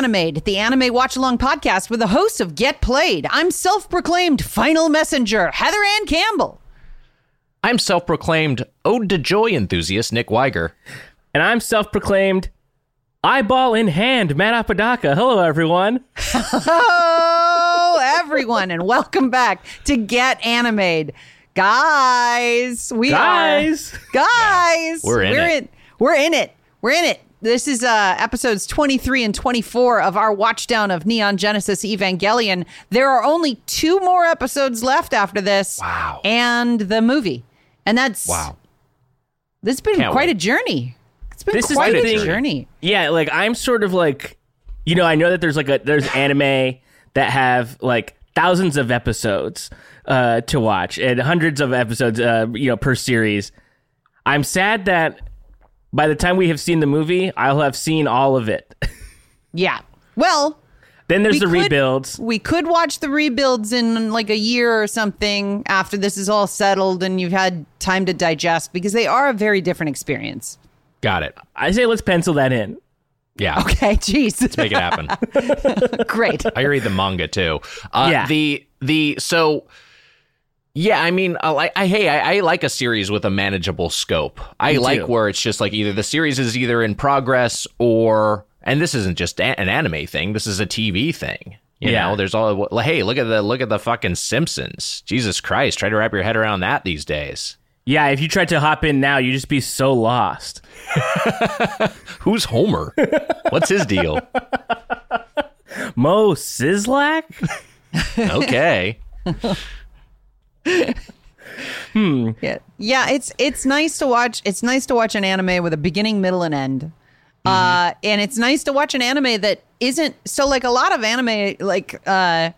welcome to Get Animated, the anime watch along podcast with the hosts of Get Played. I'm self proclaimed final messenger, Heather Anne Campbell. I'm self proclaimed Ode to Joy enthusiast Nick Wiger. And I'm self proclaimed eyeball in hand, Matt Apodaca. Hello, everyone. Hello, everyone, and welcome back to Get Animated. Guys, we Guys. are guys. We're in we're it. In, we're in it. We're in it. This is uh, episodes 23 and 24 of our watchdown of Neon Genesis Evangelion. There are only two more episodes left after this. Wow. And the movie. And that's Wow. This has been Can't quite wait. a journey. It's been This is quite the a thing- journey. Yeah, like I'm sort of like, you know, I know that there's like a there's anime that have like thousands of episodes uh, to watch and hundreds of episodes, uh, you know, per series. I'm sad that by the time we have seen the movie, I'll have seen all of it. Yeah. Well, then there's We the could- rebuilds. we could watch the rebuilds in like a year or something after this is all settled and you've had time to digest because they are a very different experience. Got it. I say let's pencil that in. Yeah. Okay, jeez. Let's make it happen. Great. I read the manga too. Uh, Yeah. The the so. Yeah, I mean, I, I hey, I, I like a series with a manageable scope. I like too. where it's just like either the series is either in progress or, and this isn't just an anime thing. This is a TV thing. You Yeah. know, there's all. Hey, look at the look at the fucking Simpsons. Jesus Christ, try to wrap your head around that these days. Yeah, if you tried to hop in now, you'd just be so lost. Who's Homer? What's his deal? Moe Szyslak? Okay. Yeah. Yeah, it's it's nice to watch it's nice to watch an anime with a beginning, middle and end. Uh and it's nice to watch an anime that isn't so like a lot of anime like uh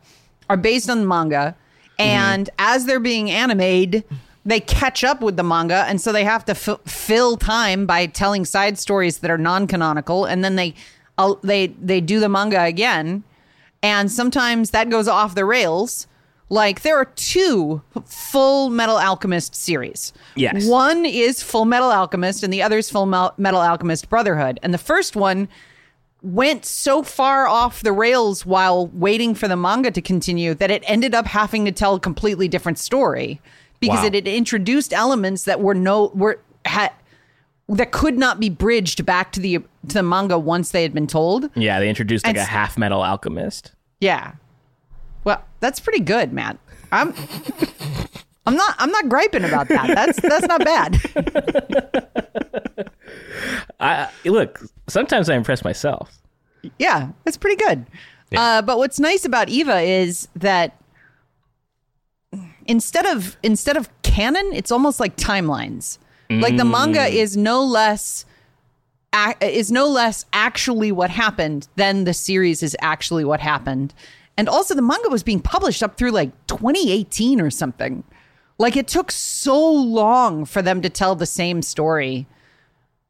are based on manga. And as they're being animated they catch up with the manga. And so they have to f- fill time by telling side stories that are non-canonical. And then they uh, they they do the manga again. And sometimes that goes off the rails. Like there are two Full Metal Alchemist series. Yes. One is Full Metal Alchemist, and the other is Full Metal Alchemist Brotherhood. And the first one went so far off the rails while waiting for the manga to continue that it ended up having to tell a completely different story because Wow. it had introduced elements that were no were had that could not be bridged back to the to the manga once they had been told. Yeah, they introduced like And a half metal alchemist. Yeah. That's pretty good, Matt. I'm I'm not I'm not griping about that. That's that's not bad. I look. Sometimes I impress myself. Yeah, it's pretty good. Uh, but what's nice about Eva is that instead of instead of canon, it's almost like timelines. Like the manga is no less is no less actually what happened than the series is actually what happened. And also the manga was being published up through like 2018 or something. Like it took so long for them to tell the same story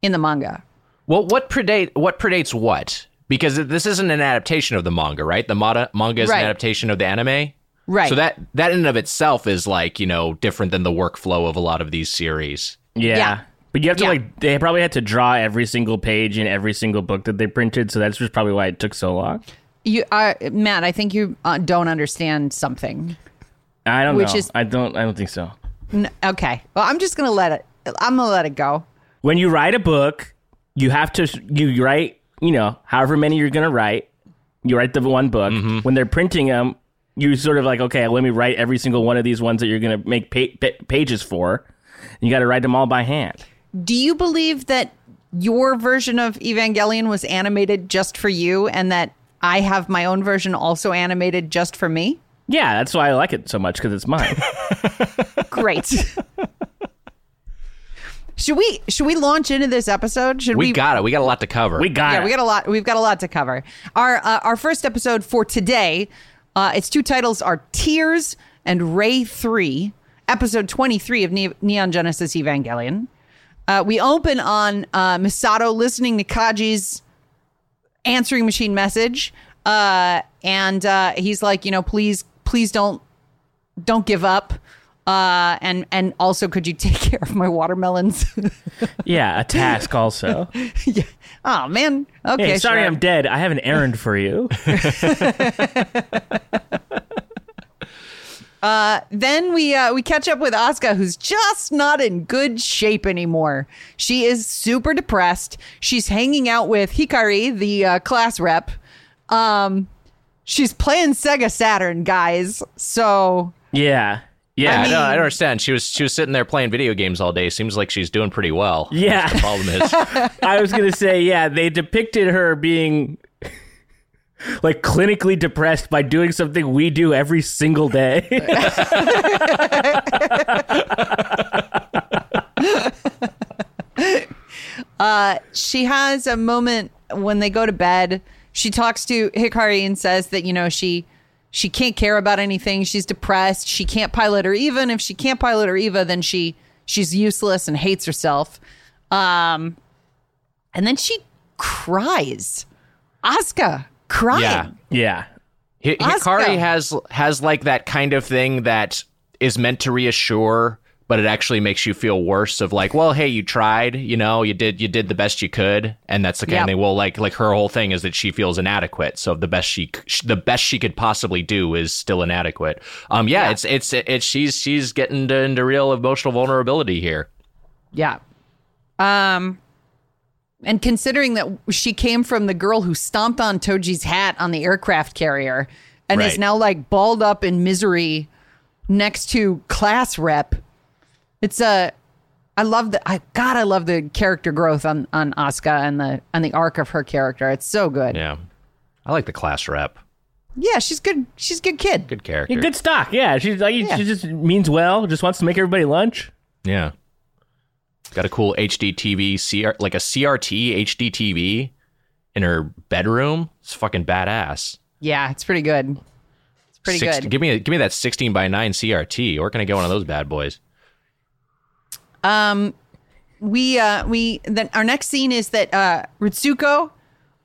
in the manga. Well, what predate what predates what? Because this isn't an adaptation of the manga, right? The mata, manga is Right. an adaptation of the anime. Right. So that that in and of itself is like, you know, different than the workflow of a lot of these series. Yeah. Yeah. But you have to Yeah. like they probably had to draw every single page in every single book that they printed, so that's just probably why it took so long. You, uh, Matt, I think you uh, don't understand something. I don't Which know. is- I don't I don't think so. N- okay, well, I'm just gonna let it. I'm gonna let it go. When you write a book, you have to you write, you know, however many you're going to write. You write the one book. When they're printing them, you sort of like, okay, let me write every single one of these ones that you're going to make pa- pa- pages for. You got to write them all by hand. Do you believe that your version of Evangelion was animated just for you, and that I have my own version also animated just for me? Yeah, that's why I like it so much because it's mine. Great. should we should we launch into this episode? Should We, we got it. We got a lot to cover. we got yeah, it. we got a lot. We've got a lot to cover. Our uh, our first episode for today, uh, its two titles are Tears and Rei Three, episode twenty three of ne- Neon Genesis Evangelion. Uh, we open on uh, Misato listening to Kaji's answering machine message, uh, and uh, he's like, you know, please, please don't don't give up. Uh, and and also, could you take care of my watermelons? Yeah, a task also. yeah. Oh man. Okay. Hey, sorry sure. I'm dead. I have an errand for you. Then we uh, we catch up with Asuka, who's just not in good shape anymore. She is super depressed. She's hanging out with Hikari, the uh, class rep. Um, she's playing Sega Saturn, guys. So Yeah. Yeah. I, mean- don't, I don't understand. She was she was sitting there playing video games all day. Seems like she's doing pretty well. Yeah. The problem is. I was gonna say, yeah, they depicted her being like clinically depressed by doing something we do every single day. Uh, she has a moment when they go to bed. She talks to Hikari and says that you know she she can't care about anything. She's depressed. She can't pilot her Eva, and if she can't pilot her Eva, then she she's useless and hates herself. Um, and then she cries. Asuka crying. Yeah. yeah. Hi- Asuka. Hikari has has like that kind of thing that is meant to reassure, but it actually makes you feel worse. Of like, well, hey, you tried, you know, you did you did the best you could, and that's the kind Yep. of thing. Well, like like her whole thing is that she feels inadequate, so the best she the best she could possibly do is still inadequate. Um, yeah, it's it's it's she's she's getting to, into real emotional vulnerability here. Yeah. Um and considering that she came from the girl who stomped on Toji's hat on the aircraft carrier and is now like balled up in misery next to class rep. It's a I love the I God I love the character growth on on Asuka and the and the arc of her character. It's so good. Yeah, Yeah, I like the class rep. Yeah, she's good. She's a good kid. Good character. Yeah, good stock. Yeah. She's like she just means well, just wants to make everybody lunch. Yeah. Got a cool HD TV, CR, like a CRT HD TV in her bedroom. It's fucking badass. Yeah, it's pretty good. It's pretty Six- good. Give me give me that 16 by 9 CRT. Where can I get one of those bad boys? Um, we uh we then our next scene is that uh Ritsuko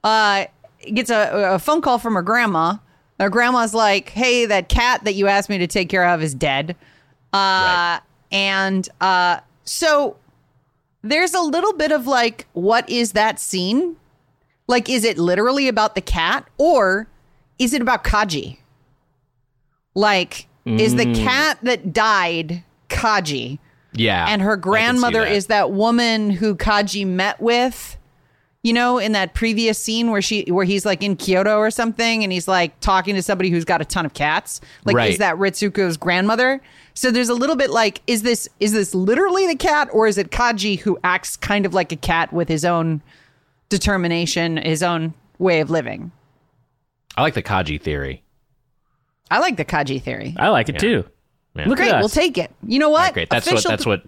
uh gets a, a phone call from her grandma. Her grandma's like, "Hey, that cat that you asked me to take care of is dead." Uh Right. and uh so there's a little bit of like what is that scene? Like is it literally about the cat or is it about Kaji? Like is the cat that died Kaji? Yeah. and her grandmother that. is that woman who Kaji met with. You know, in that previous scene where she where he's like in Kyoto or something and he's like talking to somebody who's got a ton of cats. Like Right. is that Ritsuko's grandmother? So there's a little bit like is this is this literally the cat or is it Kaji who acts kind of like a cat with his own determination, his own way of living? I like the Kaji theory. I like the Kaji theory. I like it too. Yeah. Look Great, at us. we'll take it. You know what? Great. That's Official- what that's what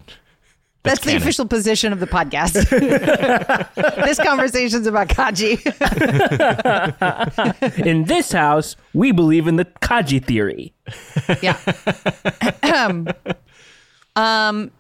That's, the official position of the podcast. this conversation's about Kaji. In this house, we believe in the Kaji theory. yeah. um, um.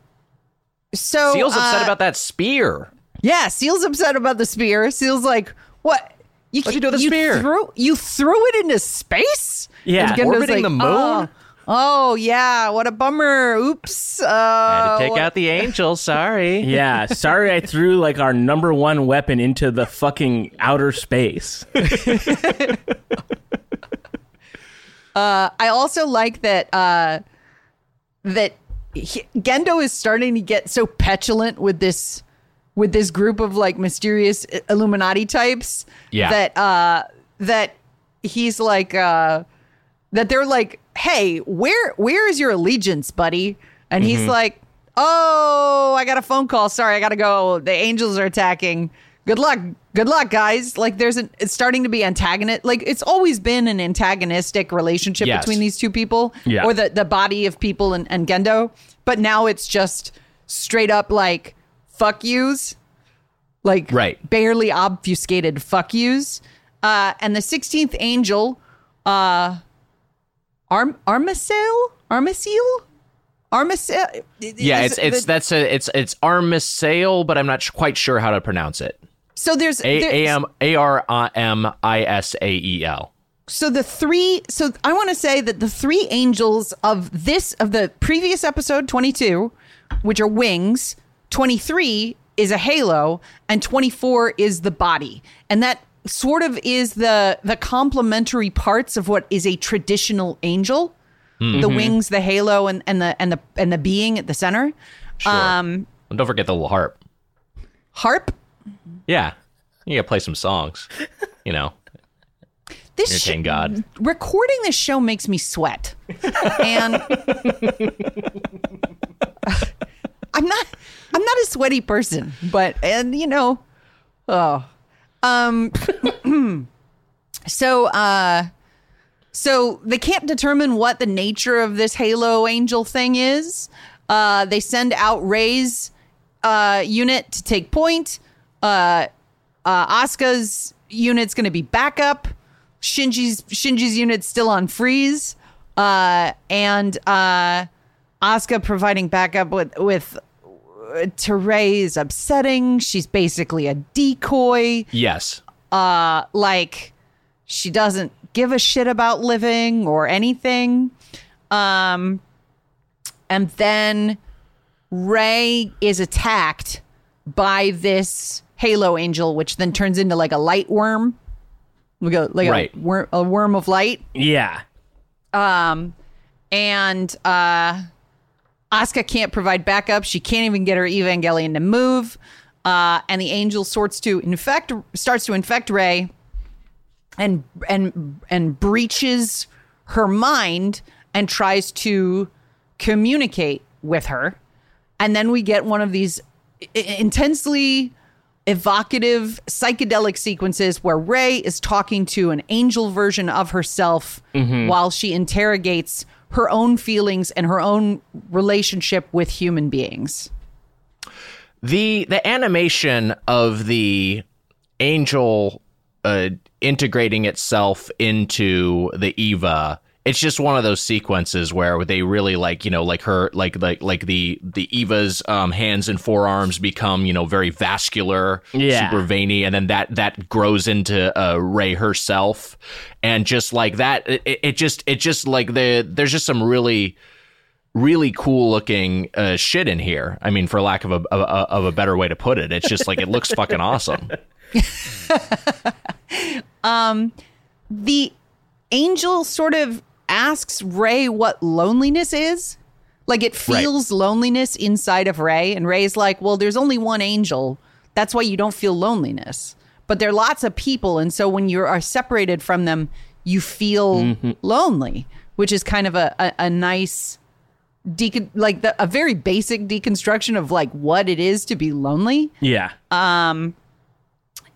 So SEELE's upset uh, about that spear. Yeah, SEELE's upset about the spear. SEELE's like, "What? You What'd you do with the spear?" Threw, you threw it into space? Yeah. And Gendo's Orbiting the moon? Oh, oh, yeah. What a bummer. Oops. Uh, Had to take what- out the angel. Sorry. Yeah, sorry I threw like our number one weapon into the fucking outer space. uh, I also like that uh that he, Gendo is starting to get so petulant with this with this group of like mysterious Illuminati types Yeah. that uh that he's like uh that they're like, "Hey, where where is your allegiance, buddy?" And he's like, "Oh, I got a phone call. Sorry, I got to go. The angels are attacking. Good luck. Good luck, guys." Like there's an it's starting to be antagonist. Like it's always been an antagonistic relationship Yes. between these two people Yeah. or the the body of people and, and Gendo, but now it's just straight up like fuck yous. Like Right. barely obfuscated fuck yous. Uh, and the 16th angel, uh, Arm Armisael? Armisael? Armisael? Yeah, it's it's the- that's a it's it's Armisael, but I'm not quite sure how to pronounce it. so there's, A A M A R I M I S A E L. so the three so I want to say that the three angels of this of the previous episode 22 which are wings 23 is a halo and 24 is the body and that sort of is the the complementary parts of what is a traditional angel the wings the halo and and the and the and the being at the center Sure. um And don't forget the little harp. harp Yeah. You gotta play some songs. You know, this entertain sh- God. recording this show makes me sweat and i'm not i'm not a sweaty person but and you know oh um so uh so they can't determine what the nature of this halo angel thing is uh they send out rei's uh unit to take point uh uh Asuka's unit's going to be backup. Shinji's Shinji's unit's still on freeze. Uh, and uh, Asuka providing backup with with to Rei is upsetting. She's basically a decoy. Yes. Uh, like she doesn't give a shit about living or anything. Um, and then Rei is attacked by this Halo Angel, which then turns into like a light worm, We go like Right. a, worm, a worm of light. Yeah. Um, and uh, Asuka can't provide backup. She can't even get her Evangelion to move. Uh, and the angel sorts to infect, starts to infect Rei, and and and breaches her mind and tries to communicate with her. And then we get one of these intensely evocative psychedelic sequences where Rei is talking to an angel version of herself while she interrogates her own feelings and her own relationship with human beings. the the animation of the angel uh, integrating itself into the Eva. It's just one of those sequences where they really like you know like her like like like the the Eva's um, hands and forearms become you know very vascular, Yeah. super veiny, and then that that grows into uh, Rei herself, and just like that, it, it just it just like the there's just some really really cool looking uh, shit in here. I mean, for lack of a, of a of a better way to put it, it's just like it looks fucking awesome. um, The angel sort of asks Rei what loneliness is. Like it feels loneliness inside of Rei, and Rei's like, "Well, there's only one angel. That's why you don't feel loneliness. But there are lots of people, and so when you are separated from them, you feel lonely." Which is kind of a a, a nice decon like the, a very basic deconstruction of like what it is to be lonely Yeah. Um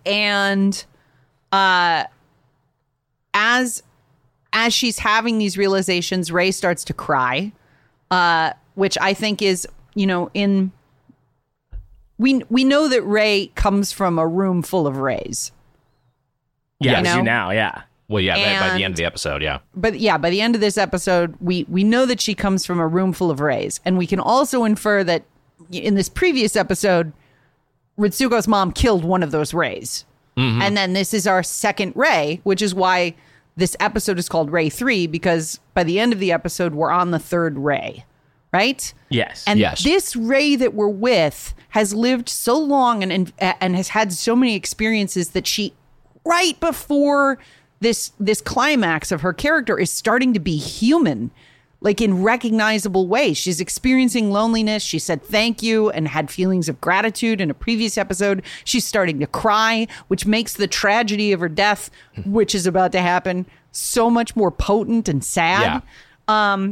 and uh as as she's having these realizations rei starts to cry uh which i think is you know in we we know that rei comes from a room full of reis yeah. you know? You now. Yeah. Well, yeah, by, by the end of the episode, yeah. but yeah by the end of this episode we we know that she comes from a room full of reis and we can also infer that in this previous episode ritsuko's mom killed one of those reis and then this is our second rei which is why this episode is called rei 3 because by the end of the episode we're on the third rei right Yes. and Yes. this Rei that we're with has lived so long and, and and has had so many experiences that she, right before this this climax of her character, is starting to be human, like in recognizable ways. She's experiencing loneliness. She said thank you and had feelings of gratitude in a previous episode. She's starting to cry, which makes the tragedy of her death, which is about to happen, so much more potent and sad Yeah.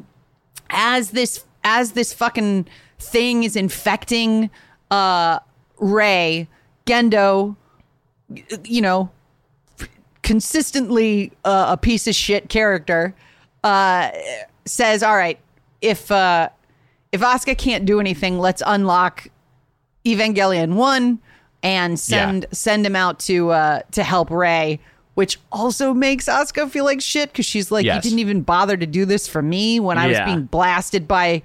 as this as this fucking thing is infecting uh Rei, Gendo, you know, consistently uh, a piece of shit character, uh says, "All right, if uh if Asuka can't do anything, let's unlock Evangelion 1 and send Yeah. send him out to uh to help Rei." Which also makes Asuka feel like shit because she's like, Yes. you didn't even bother to do this for me when I was being blasted by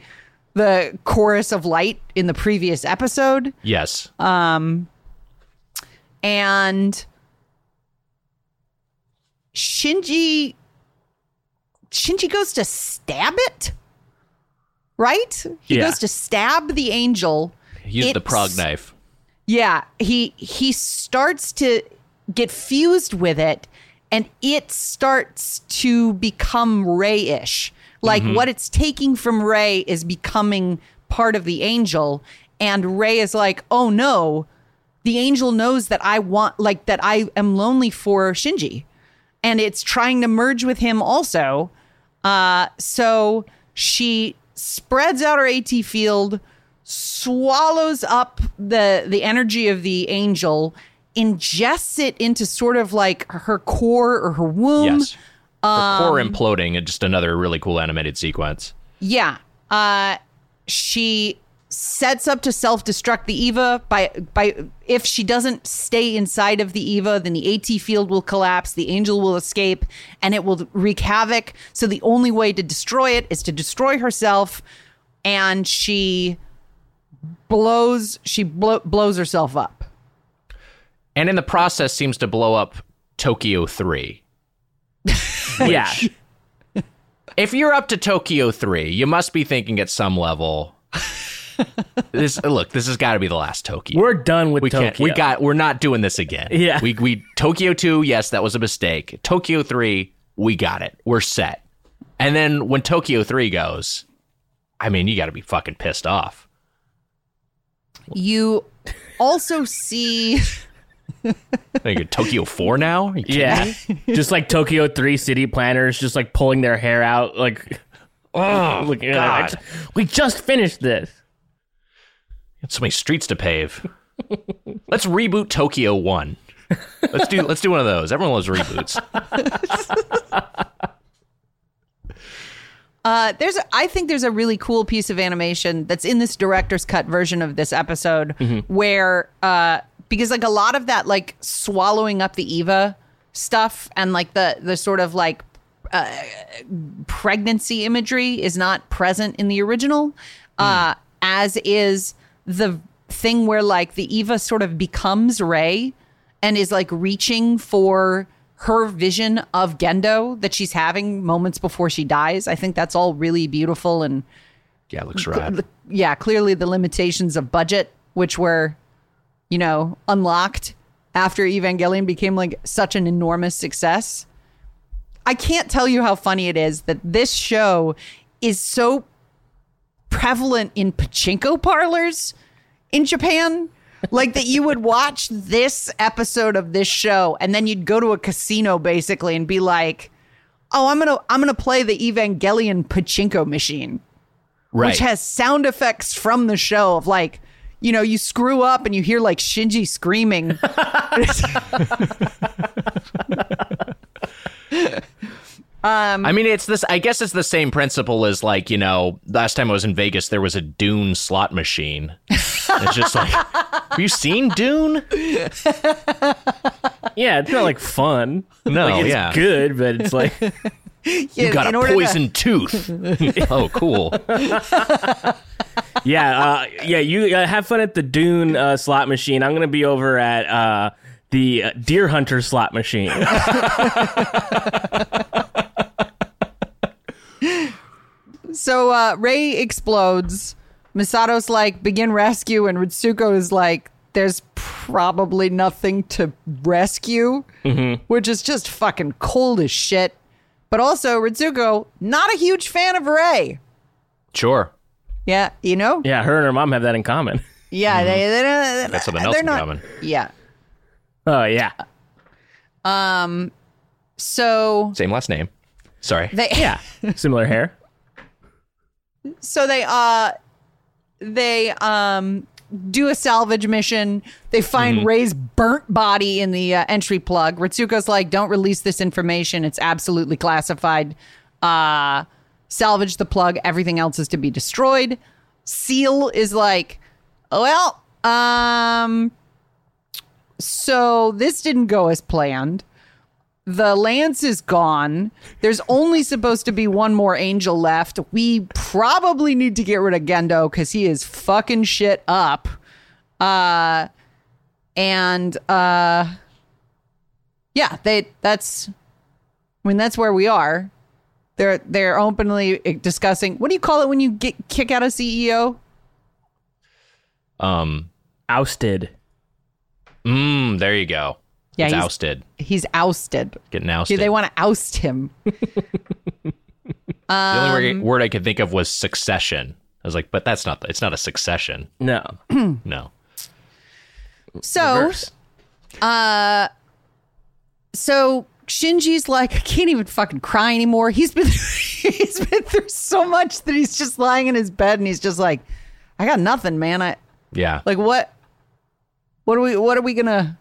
the chorus of light in the previous episode. Yes. Um. And Shinji Shinji goes to stab it. Right? He Yeah. goes to stab the angel. Use the prog knife. Yeah, he he starts to get fused with it and it starts to become Rei-ish. Like mm-hmm. what it's taking from Rei is becoming part of the angel and Rei is like, "Oh no, the angel knows that I want like that I am lonely for Shinji." And it's trying to merge with him also. Uh so she spreads out her AT field swallows up the the energy of the angel, ingests it into sort of like her core or her womb. Yes. Her Um, core imploding and just another really cool animated sequence. Yeah. Uh she sets up to self-destruct the Eva by by if she doesn't stay inside of the Eva, then the AT field will collapse, the angel will escape, and it will wreak havoc. So the only way to destroy it is to destroy herself, and she blows she blo- blows herself up. And in the process seems to blow up Tokyo 3. yeah. If you're up to Tokyo 3, you must be thinking at some level this uh, look, this has got to be the last Tokyo. We're done with we Tokyo. can't we got we're not doing this again. Yeah. We we Tokyo 2, yes, that was a mistake. Tokyo 3, we got it. We're set. And then when Tokyo 3 goes, I mean, you got to be fucking pissed off. You also see Like Tokyo 4 now? Are you kidding Yeah. just like Tokyo 3 city planners just like pulling their hair out like oh look, I God. ju- we just finished this. Got so many streets to pave. let's reboot Tokyo 1. Let's do let's do one of those. Everyone loves reboots. Uh, there's, a, I think there's a really cool piece of animation that's in this director's cut version of this episode, where, uh, because like a lot of that like swallowing up the Eva stuff and like the the sort of like uh, pregnancy imagery is not present in the original, uh, as is the thing where like the Eva sort of becomes Rei and is like reaching for her vision of Gendo that she's having moments before she dies. I think that's all really beautiful and Yeah, it looks rad. yeah, clearly the limitations of budget, which were, you know, unlocked after Evangelion became like such an enormous success. I can't tell you how funny it is that this show is so prevalent in pachinko parlors in Japan. Like that you would watch this episode of this show and then you'd go to a casino basically and be like, "Oh, I'm going to I'm going to play the Evangelion pachinko machine." Right. which has sound effects from the show of like you know you screw up and you hear like shinji screaming I mean, it's this. I guess it's the same principle as like you know, last time I was in Vegas, there was a Dune slot machine. it's just like, have you seen Dune? Yeah, it's not like fun. No, Like, it's yeah. good, but it's like You got a poison tooth. oh, cool. yeah, uh, yeah. You uh, have fun at the Dune uh, slot machine. I'm gonna be over at uh, the uh, Deer Hunter slot machine. So uh rei explodes misato's like begin rescue and ritsuko is like there's probably nothing to rescue which is just fucking cold as shit but also ritsuko not a huge fan of rei Sure. yeah you know yeah, her and her mom have that in common. yeah they, they, they, That's something else they're in not, common. yeah Oh yeah, Um, so Same last name. Sorry. they yeah. Similar hair. So they uh they um do a salvage mission. They find rei's burnt body in the uh, entry plug. Ritsuko's like don't release this information. It's absolutely classified. Uh salvage the plug. Everything else is to be destroyed. SEELE is like well um so this didn't go as planned the lance is gone. There's only supposed to be one more angel left. We probably need to get rid of Gendo because he is fucking shit up. Uh, and uh, yeah, they that's. I mean, that's where we are. They're they're openly discussing. What do you call it when you get kick out a CEO? Um, Ousted. mm, there you go. Yeah, it's he's- ousted. He's ousted. Getting Do ousted. they want to oust him? the only word, word I could think of was succession. I was like, but that's not. It's not a succession. No. No. So Reverse. Uh, so Shinji's like, I can't even fucking cry anymore. He's been he's been through so much that he's just lying in his bed and he's just like, I got nothing, man. I Yeah. like what what are we what are we gonna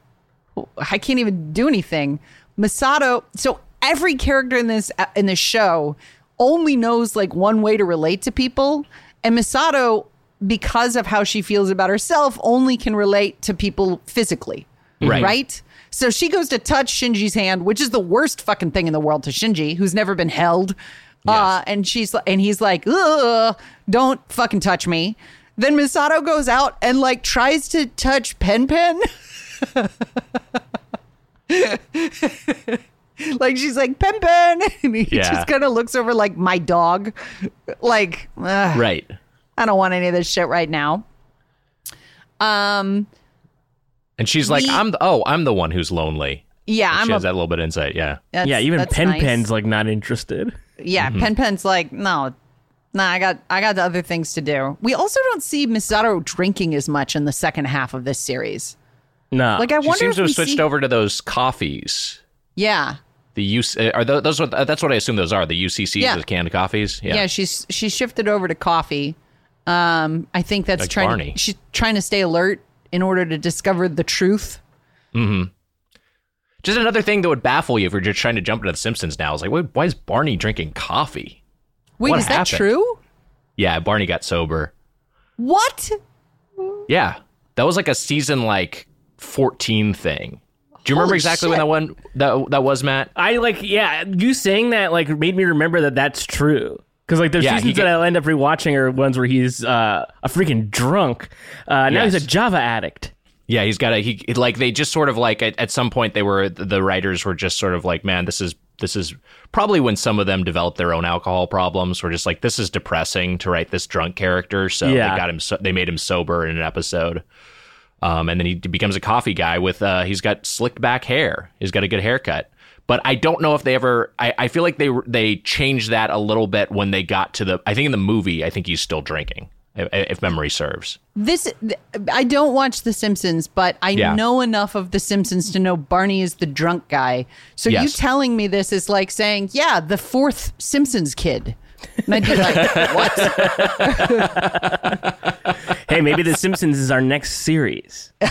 I can't even do anything. Misato so every character in this in this show only knows like one way to relate to people. And Misato, because of how she feels about herself, only can relate to people physically. Right. Right? So she goes to touch Shinji's hand, which is the worst fucking thing in the world to Shinji, who's never been held. Uh, and she's and he's like, Ugh, don't fucking touch me. Then Misato goes out and like tries to touch Pen Pen. like she's like Pen Pen, and he Yeah. just kind of looks over like my dog. Like, ugh, Right. I don't want any of this shit right now. Um, And she's like, We- I'm the, oh, I'm the one who's lonely. yeah, she I'm has a, that little bit of insight. Yeah. yeah, even that's Pen nice. Pen's like not interested. Yeah, Pen Pen's like, no, nah, I got I got the other things to do. We also don't see Misato drinking as much in the second half of this series. No. Like I She wonder seems if to have switched see- over to those coffees. Yeah. The use are those, those what, that's what I assume those are the UCCs, Yeah. the canned coffees. Yeah. yeah, she's she shifted over to coffee. Um, I think that's Like trying Barney. to, she's trying to stay alert in order to discover the truth. Mm-hmm. Just another thing that would baffle you if you're just trying to jump into the Simpsons now is like, wait, why is Barney drinking coffee? Wait, What is that true? Yeah, Barney got sober. What? Yeah, that was like a season like 14 thing. Do you remember Holy exactly when that one that that was, Matt? I like yeah, you saying that like made me remember that that's true. Because like there's Yeah, seasons get- that I'll end up rewatching are ones where he's uh, a freaking drunk. Uh, now he's a Java addict. Yeah, he's got a he like they just sort of like at, at some point they were the writers were just sort of like, man, this is this is probably when some of them developed their own alcohol problems. Were just like, this is depressing to write this drunk character, so Yeah. they got him. So, they made him sober in an episode, um, and then he becomes a coffee guy with uh, he's got slicked back hair. He's got a good haircut. But I don't know if they ever. I, I feel like they they changed that a little bit when they got to the. I think in the movie, I think he's still drinking, if, if memory serves. This I don't watch The Simpsons, but I Yeah. know enough of The Simpsons to know Barney is the drunk guy. So you telling me this is like saying, yeah, the fourth Simpsons kid. And I'd be like, what? Hey, maybe The Simpsons is our next series. A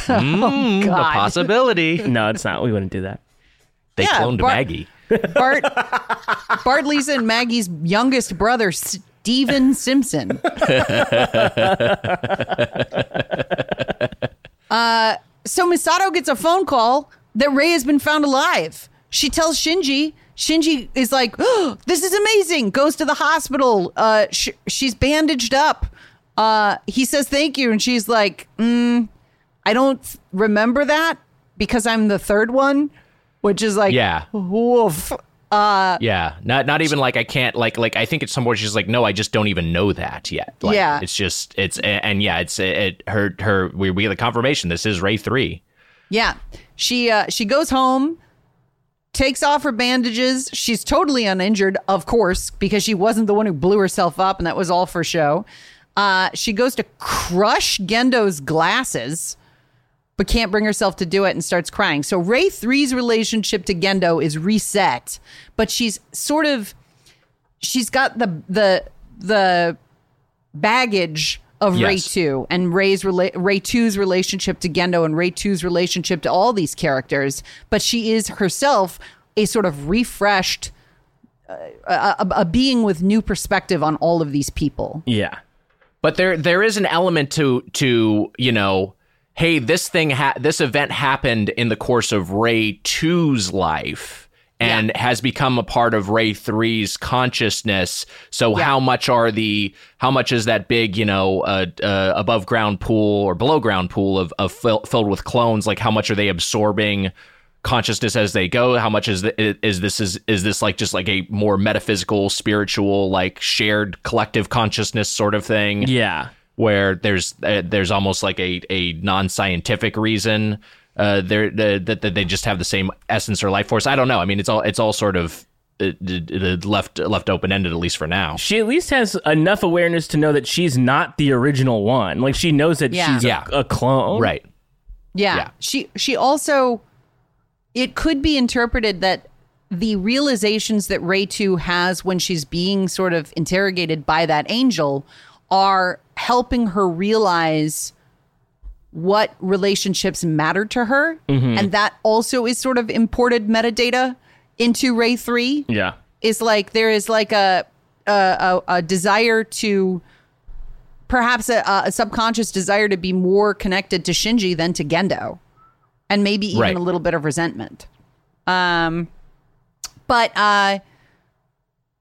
God. possibility. No, it's not. We wouldn't do that. They Yeah, cloned Bar- Maggie. Bart, Bart, Lisa, and Maggie's youngest brother, Steven Simpson. uh, so Misato gets a phone call that Rei has been found alive. She tells Shinji. Shinji is like, oh, "This is amazing." Goes to the hospital. Uh, sh- she's bandaged up. Uh, he says thank you, and she's like, mm, "I don't remember that because I'm the third one," which is like, Yeah. woof. Uh, Yeah, not not even like I can't like like I think at some point she's like, no, I just don't even know that yet. Like, Yeah. it's just it's and yeah, it's it her her we we get the confirmation. This is Rei three. Yeah. She uh she goes home, takes off her bandages. She's totally uninjured, of course, because she wasn't the one who blew herself up and that was all for show. Uh she goes to crush Gendo's glasses, but can't bring herself to do it and starts crying. So Rei 3's relationship to Gendo is reset, but she's sort of she's got the the the baggage of Rei 2 and Rei's rela- Rei 2's relationship to Gendo and Rei 2's relationship to all these characters, but she is herself a sort of refreshed uh, a, a, a being with new perspective on all of these people. Yeah. But there there is an element to to you know, hey, this thing ha- this event happened in the course of Rei 2's life. And has become a part of Rei 3's consciousness. So how much are the how much is that big you know uh, uh, above ground pool or below ground pool of of fill, filled with clones? Like how much are they absorbing consciousness as they go how much is the, is this is is this like just like a more metaphysical spiritual like shared collective consciousness sort of thing Yeah. where there's uh, there's almost like a a non-scientific reason uh they're uh, that, that they just have the same essence or life force i don't know i mean it's all it's all sort of uh, d- d- left left open ended at least for now She at least has enough awareness to know that she's not the original one. Like she knows that Yeah. she's a, a clone. right Yeah. Yeah. She she also it could be interpreted that the realizations that Rei 2 has when she's being sort of interrogated by that angel are helping her realize what relationships matter to her and that also is sort of imported metadata into Rei 3 Yeah. is like there is like a a, a, a desire to perhaps a, a subconscious desire to be more connected to Shinji than to Gendo, and maybe even Right. a little bit of resentment. Um, but uh,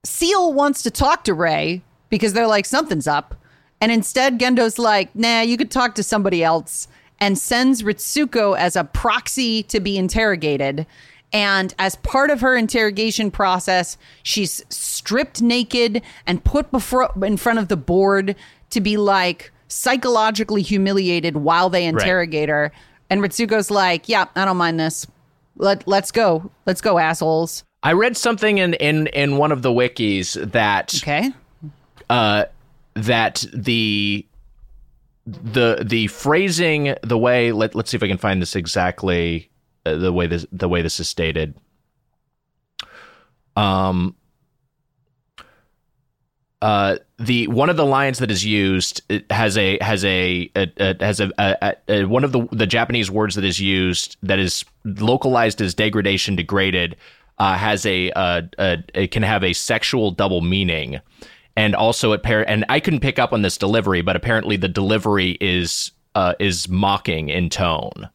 SEELE wants to talk to Rei because they're like something's up, and instead Gendo's like, "Nah, you could talk to somebody else," and sends Ritsuko as a proxy to be interrogated. And as part of her interrogation process, she's stripped naked and put before in front of the board to be like psychologically humiliated while they interrogate her. And Ritsuko's like, "Yeah, I don't mind this. Let let's go. Let's go, assholes." i read something in in in one of the wikis that Okay. uh, that the the the phrasing, the way let let's see if I can find this exactly uh, the way this the way this is stated. Um. Uh, the one of the lines that is used has a has a, a, a has a, a, one of the the Japanese words that is used that is localized as degradation degraded uh, has a, a it can have a sexual double meaning and also it par- and I couldn't pick up on this delivery, but apparently the delivery is uh, is mocking in tone.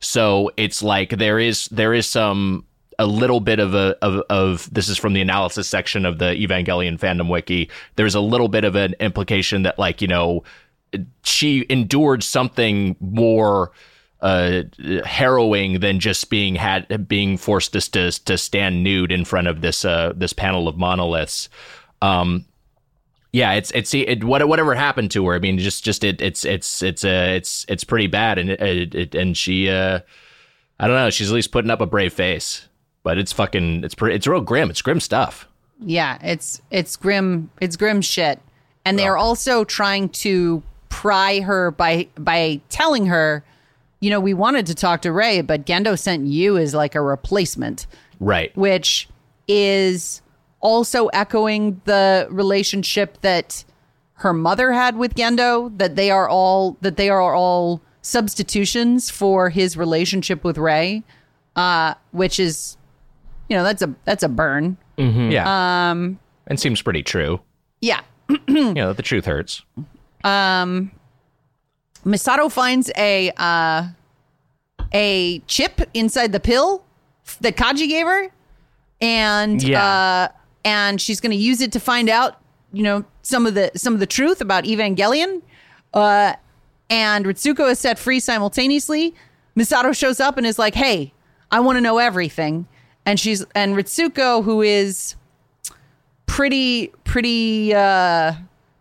So it's like there is there is some a little bit of a of, of this is from the analysis section of the Evangelion fandom wiki. There's a little bit of an implication that like you know she endured something more uh, harrowing than just being had being forced to, to to stand nude in front of this uh this panel of monoliths. Um, yeah, it's it's it, what whatever happened to her. I mean, just just it it's it's it's uh it's it's pretty bad, and it, it, it and she uh I don't know. She's at least putting up a brave face, but it's fucking it's pretty it's real grim. It's grim stuff. Yeah, it's it's grim. It's grim shit. And they're also trying to pry her by by telling her, you know, we wanted to talk to Rei, but Gendo sent you as like a replacement, Right. which is also echoing the relationship that her mother had with Gendo, that they are all that they are all substitutions for his relationship with Rei, uh, which is you know, that's a that's a burn. Yeah. Um, and seems pretty true. Yeah. You know, the truth hurts. Misato finds a uh, a chip inside the pill that Kaji gave her, and Yeah. uh, and she's going to use it to find out, you know, some of the some of the truth about Evangelion. Uh, and Ritsuko is set free simultaneously. Misato shows up and is like, "Hey, I want to know everything." And she's and Ritsuko, who is pretty pretty uh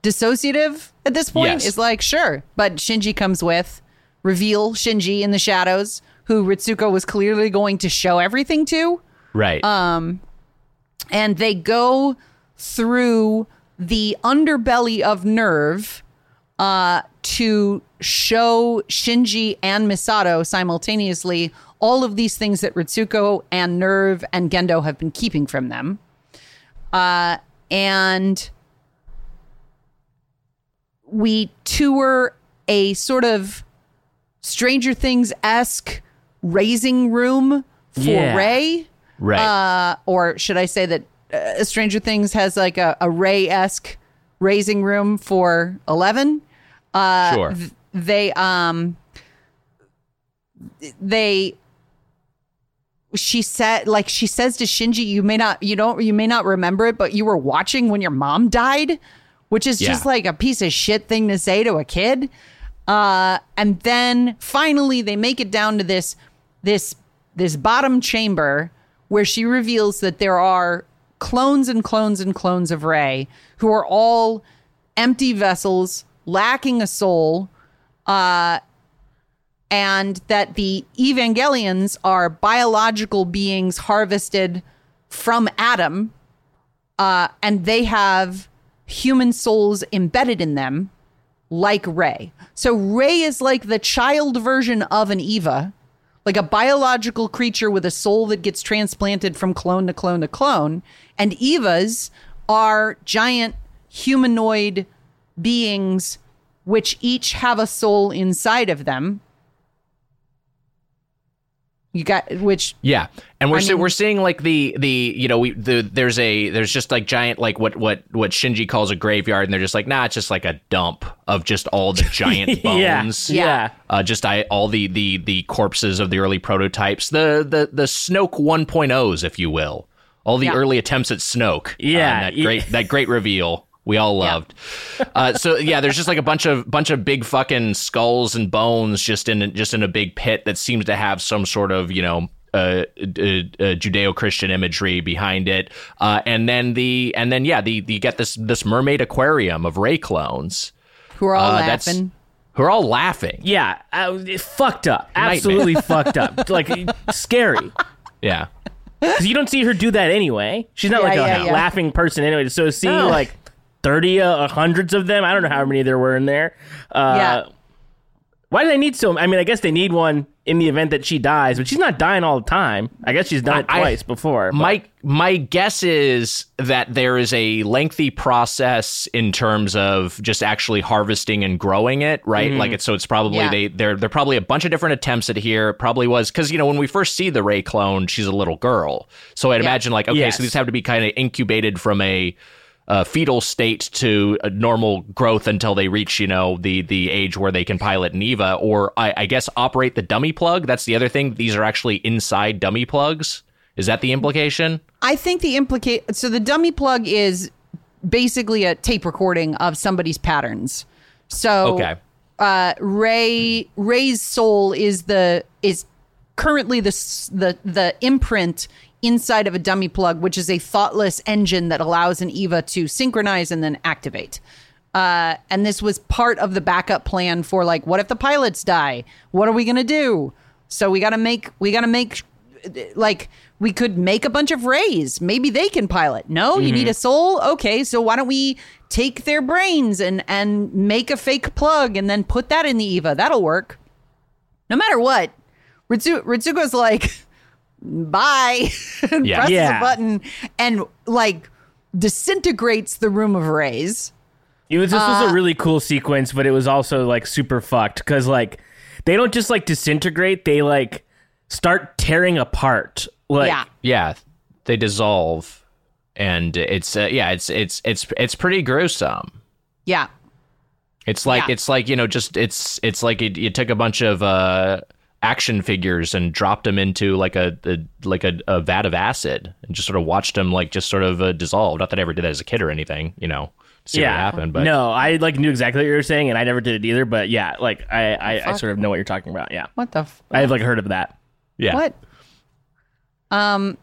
dissociative at this point Yes. is like sure but shinji comes with reveal shinji in the shadows who ritsuko was clearly going to show everything to Right. And they go through the underbelly of NERV uh, to show shinji and misato simultaneously all of these things that ritsuko and NERV and gendo have been keeping from them uh, and we tour a sort of Stranger Things esque raising room for Yeah. Rei. Right. Uh, or should I say that uh, Stranger Things has like a, a Rei esque raising room for Eleven? Uh, sure. th- they um they she said like she says to Shinji you may not you don't you may not remember it but you were watching when your mom died which is just like a piece of shit thing to say to a kid uh and then finally they make it down to this this this bottom chamber where she reveals that there are clones and clones and clones of Rei who are all empty vessels lacking a soul uh and that the evangelions are biological beings harvested from Adam uh and they have human souls embedded in them like Rei. So Rei is like the child version of an Eva, like a biological creature with a soul that gets transplanted from clone to clone to clone. And Evas are giant humanoid beings which each have a soul inside of them. You got which Yeah, and we're I see- mean- we're seeing like the the you know we the there's a there's just like giant like what what what Shinji calls a graveyard, and they're just like nah, it's just like a dump of just all the giant bones. Yeah. Uh, just I, all the, the the corpses of the early prototypes, the the the Snoke 1.0s, if you will, all the Yeah. early attempts at Snoke. Uh, Yeah, and that yeah. great that great reveal we all loved. uh, so yeah, there's just like a bunch of bunch of big fucking skulls and bones just in just in a big pit that seems to have some sort of you know. Uh, uh, uh, Judeo-Christian imagery behind it, uh, and then the and then yeah, the, the you get this this mermaid aquarium of Rei clones who are all Uh, laughing. who are all laughing. Yeah, uh, fucked up. Absolutely fucked up. Like scary. Yeah, Because you don't see her do that anyway. She's not like a yeah, yeah. laughing person anyway. So see No. like thirty, uh, hundreds of them. I don't know how many there were in there. Uh, Yeah. Why do they need so? I mean, I guess they need one in the event that she dies, but she's not dying all the time. I guess she's done it I- twice before. but- my my guess is that there is a lengthy process in terms of just actually harvesting and growing it, right? Like it's so it's probably Yeah. they there there are probably a bunch of different attempts at here. It probably was because you know when we first see the Rei clone, she's a little girl, so I'd imagine like okay, Yes. so these have to be kind of incubated from a uh, fetal state to a normal growth until they reach, you know, the the age where they can pilot an Eva, or I, I guess operate the dummy plug. That's the other thing. These are actually inside dummy plugs. Is that the implication? I think the implicate so the dummy plug is basically a tape recording of somebody's patterns. So Okay. uh Rei Rei's soul is the is currently the the the imprint inside of a dummy plug which is a thoughtless engine that allows an Eva to synchronize and then activate. Uh, and this was part of the backup plan for like what if the pilots die? What are we going to do? So we got to make we got to make like we could make a bunch of reis. Maybe they can pilot. No, you need a soul. Okay, so why don't we take their brains and and make a fake plug and then put that in the Eva? That'll work. No matter what, Ritsu, Ritsuko's like, bye, and Yeah. presses Yeah. a button and like disintegrates the room of reis. It was this Uh, was a really cool sequence, but it was also like super fucked because like they don't just like disintegrate; they like start tearing apart. Like yeah, Yeah, they dissolve, and it's uh, yeah, it's it's it's it's pretty gruesome. yeah, It's like Yeah. it's like you know just it's it's like it, you took a bunch of uh, action figures and dropped them into like a, a like a, a vat of acid and just sort of watched them like just sort of uh, dissolve. Not that I ever did that as a kid or anything, you know, see yeah, what happened. But no, I like knew exactly what you were saying, and I never did it either. But yeah, like I I, I sort of know what you're talking about. Yeah, what the f- I've like heard of that. yeah, What? Um,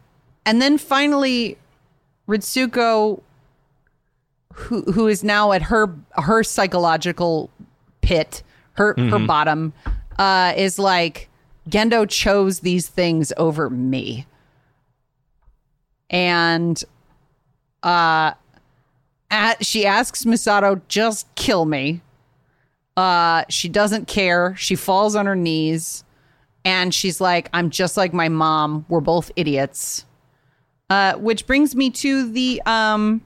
and then finally, Ritsuko, who who is now at her her psychological pit, her her bottom, uh, is like Gendo chose these things over me, and uh, at, she asks Misato, "Just kill me." Uh, she doesn't care. She falls on her knees and she's like, I'm just like my mom. We're both idiots. Uh, which brings me to the um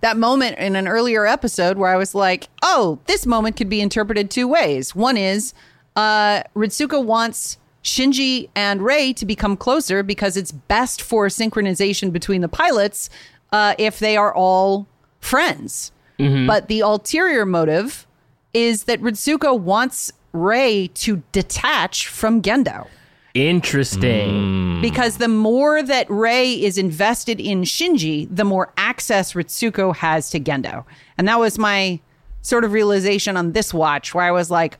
that moment in an earlier episode where I was like, oh, this moment could be interpreted two ways. One is uh Ritsuko wants Shinji and Rei to become closer because it's best for synchronization between the pilots uh, if they are all friends. But the ulterior motive is that Ritsuko wants Rei to detach from Gendo. Interesting. Because the more that Rei is invested in Shinji, the more access Ritsuko has to Gendo. And that was my sort of realization on this watch where I was like,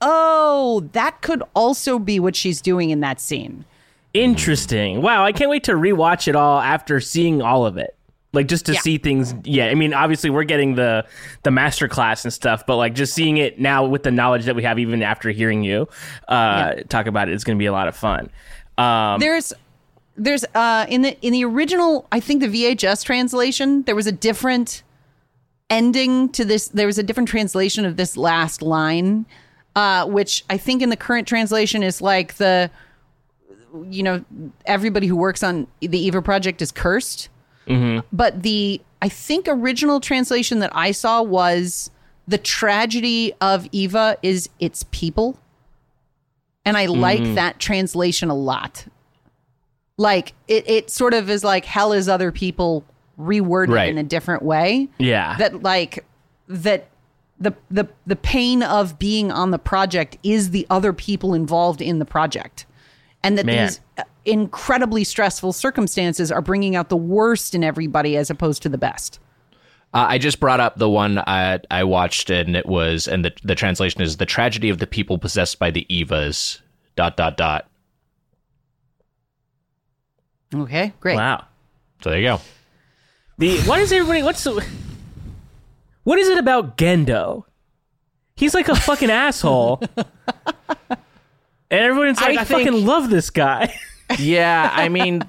oh, that could also be what she's doing in that scene. Interesting. Wow, I can't wait to rewatch it all after seeing all of it. Like just to Yeah. see things. Yeah, I mean, obviously we're getting the the master class and stuff, but like just seeing it now with the knowledge that we have, even after hearing you uh, talk about it, it, is going to be a lot of fun. Um, There's there's uh in the in the original I think the VHS translation there was a different ending to this there was a different translation of this last line uh which I think in the current translation is like the you know everybody who works on the Eva project is cursed. But the I think original translation that I saw was the tragedy of Eva is its people. And I like that translation a lot. Like it, it sort of is like hell is other people reworded Right. in a different way. yeah. That like that the the the pain of being on the project is the other people involved in the project. And that Man. these uh, incredibly stressful circumstances are bringing out the worst in everybody as opposed to the best. Uh, I just brought up the one I, I watched, and it was, and the the translation is the tragedy of the people possessed by the Evas. Dot dot dot. Okay, great. wow. So there you go. The what is everybody? What's the, what is it about Gendo? He's like a fucking asshole, and everyone's like, I I, think- fucking love this guy. Yeah, I mean,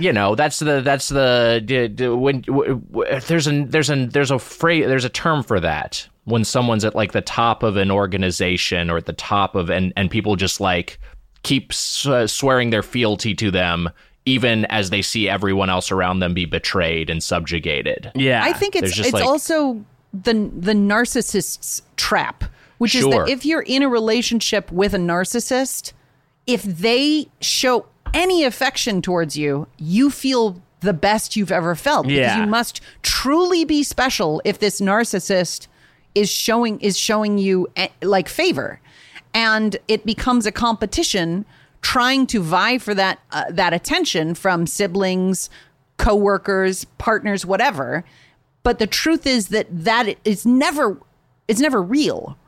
you know, that's the that's the d- d- when w- w- there's a there's a there's a phrase there's a term for that when someone's at like the top of an organization or at the top of and and people just like keep s- uh, swearing their fealty to them even as they see everyone else around them be betrayed and subjugated. yeah, I think it's just it's like- also the the narcissist's trap, which is that if you're in a relationship with a narcissist, if they show any affection towards you, you feel the best you've ever felt because you must truly be special if this narcissist is showing is showing you eh, like favor. And it becomes a competition trying to vie for that uh, that attention from siblings coworkers partners whatever. But the truth is that that is never it's never real.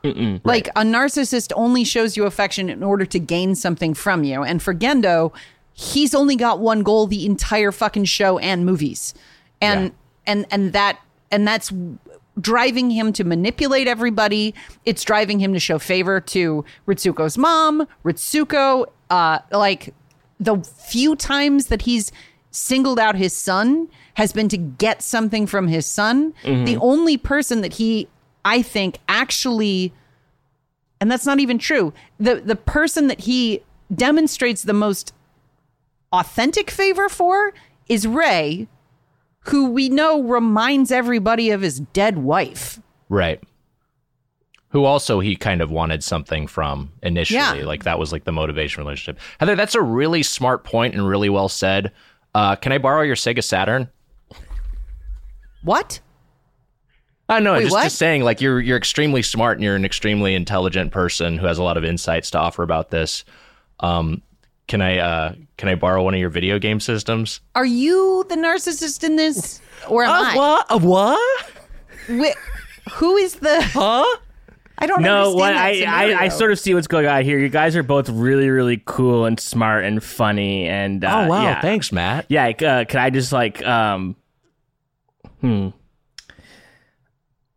Like a narcissist only shows you affection in order to gain something from you. And for gendo he's only got one goal the entire fucking show and movies. And Yeah. and and that and that's driving him to manipulate everybody. It's driving him to show favor to ritsuko's mom ritsuko uh like the few times that he's singled out his son has been to get something from his son. The only person that he i think actually and that's not even true the the person that he demonstrates the most authentic favor for is rei who we know reminds everybody of his dead wife. Right. Who also he kind of wanted something from initially. Yeah. Like that was like the motivation relationship. Heather, that's a really smart point and really well said. Uh, can I borrow your Sega Saturn? what I know, Wait, just, what? just saying, like you're you're extremely smart and you're an extremely intelligent person who has a lot of insights to offer about this. Um, can I uh, can I borrow one of your video game systems? are you the narcissist in this or am i what? A what? Wh- who is the Huh? I don't No, understand what I, I. I sort of see what's going on here. You guys are both really really cool and smart and funny and uh, oh wow, yeah. thanks, Matt. Yeah, like, uh, can I just like um hmm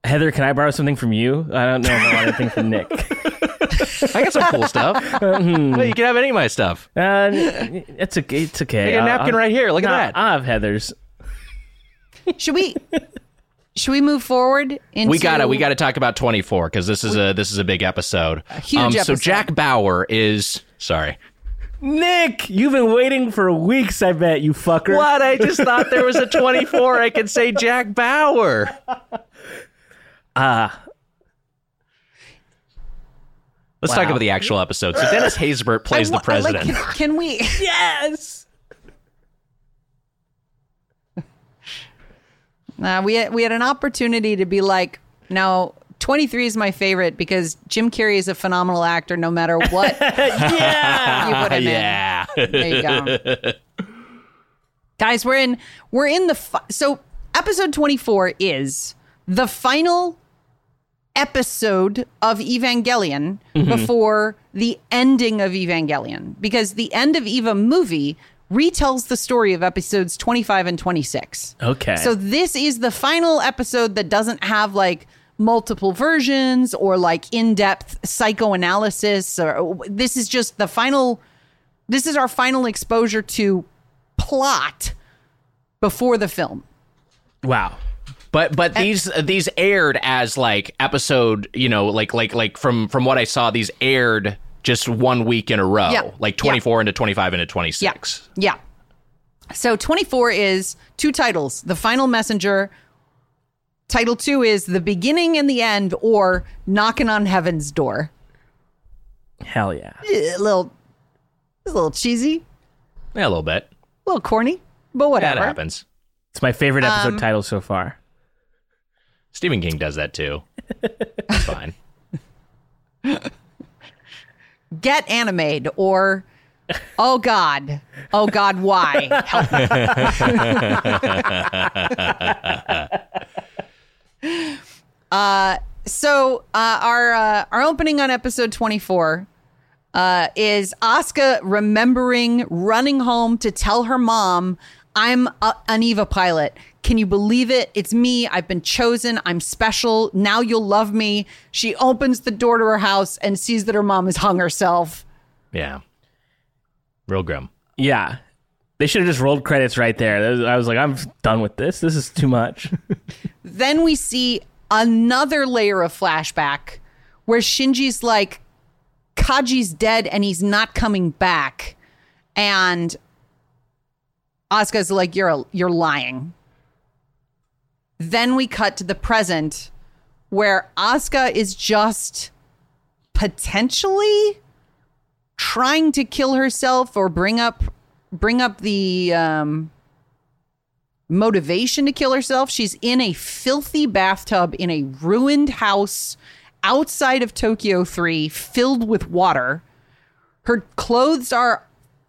Heather, can I borrow something from you? I don't know if I want anything from Nick. I got some cool stuff. Well, you can have any of my stuff. Uh, it's okay. It's okay. I got a I'll- napkin I'll- right here. Look no, at that. I'll have Heather's. should we should we move forward into we gotta we gotta talk about 24 because this is a this is a big episode. huge um, So. Jack Bauer is sorry. Nick, you've been waiting for weeks. I bet you fucker. What? I just thought there was a 24. I could say Jack Bauer. Ah, Let's talk about the actual episode. So Dennis Haysbert plays I the wa- I like- president. can, can we yes. Uh, we had, we had an opportunity to be like, no, 23 is my favorite because Jim Carrey is a phenomenal actor no matter what Yeah. you put him yeah. in. There you go. Guys, we're in we're in the fi- so episode 24 is the final episode of Evangelion before the ending of Evangelion because the end of Eva movie retells the story of episodes 25 and 26. Okay. So this is the final episode that doesn't have like multiple versions or like in-depth psychoanalysis or uh, this is just the final this is our final exposure to plot before the film. wow. But but these these aired as like episode, you know, like like like from from what I saw, these aired just one week in a row, Yeah. like twenty four into twenty five into 26. Yeah. Yeah. So 24 is two titles The Final Messenger. Title two is The Beginning and the End or Knocking on Heaven's Door. Hell yeah. Eh, A little, a little cheesy, Yeah, a little bit. a little corny, but That whatever. happens. It's my favorite episode Um, title so far. Stephen King does that too. It's fine. Get animated or Oh God. Oh God, why? Help me. uh so uh our uh, our opening on episode 24 uh is Asuka remembering running home to tell her mom I'm a, an Eva pilot. Can you believe it? It's me. I've been chosen. I'm special. Now you'll love me. She opens the door to her house and sees that her mom has hung herself. Yeah. Real grim. Yeah. They should have just rolled credits right there. I was like, I'm done with this. This is too much. Then we see another layer of flashback where Shinji's like, Kaji's dead and he's not coming back. And Asuka's like, You're a, you're lying. Then we cut to the present where Asuka is just potentially trying to kill herself or bring up bring up the um motivation to kill herself. She's in a filthy bathtub in a ruined house outside of Tokyo 3 filled with water. Her clothes are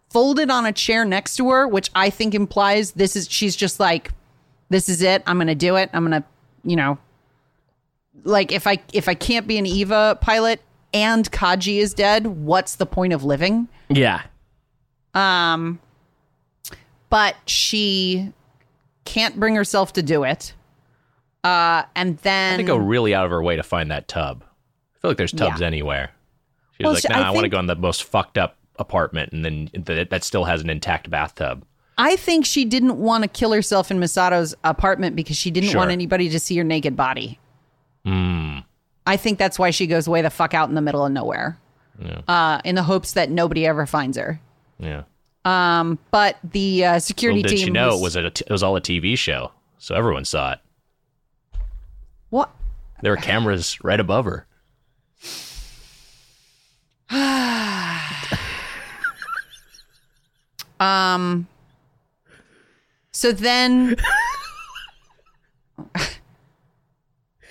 folded on a chair next to her, which I think implies this is she's just like this is it. I'm going to do it. I'm going to, you know, like if I if I can't be an Eva pilot and Kaji is dead, what's the point of living? yeah. Um, but she can't bring herself to do it. Uh, and then I go really out of her way to find that tub. I feel like there's tubs Yeah. anywhere. She's Well, like, she- nah, I I, want to go in the most fucked up apartment, and then that, that still has an intact bathtub. I think she didn't want to kill herself in Misato's apartment because she didn't Sure. want anybody to see her naked body. Hmm. I think that's why she goes way the fuck out in the middle of nowhere, uh, in the hopes that nobody ever finds her. Yeah. Um, but the uh, security Little did team she know it was a t- it was all a TV show, so everyone saw it. what? There were cameras right above her. Um. So then.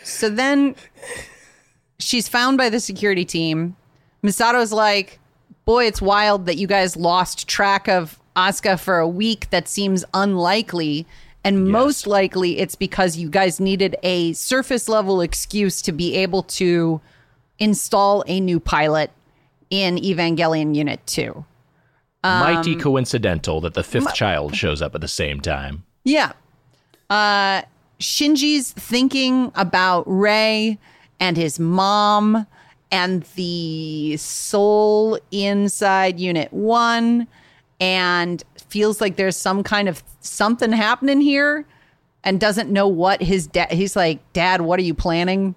so then, she's found by the security team. Misato's like, "Boy, it's wild that you guys lost track of Asuka for a week. That seems unlikely." And most likely, it's because you guys needed a surface level excuse to be able to install a new pilot in Evangelion Unit 2. Um, Mighty coincidental that the fifth child shows up at the same time. Yeah. Uh Shinji's thinking about Rei and his mom and the soul inside unit 1 and feels like there's some kind of something happening here and doesn't know what his dad he's like dad what are you planning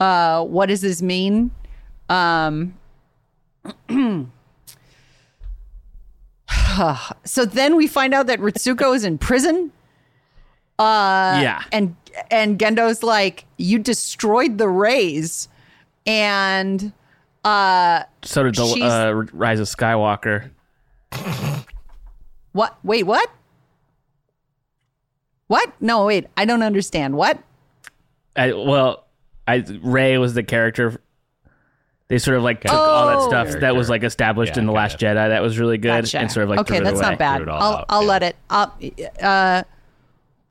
uh what does this mean um so then we find out that Ritsuko is in prison yeah. and and Gendo's like, you destroyed the reis, and uh, So did the uh, Rise of Skywalker. what? Wait, what? What? No, wait, I don't understand. What? I, well, I Rey was the character. They sort of like took all that Oh. stuff that was like established Yeah, in the Last Jedi that was really good Gotcha. and sort of like okay, threw it that's away. not bad. Threw all I'll out, I'll yeah. let it. I'll, uh,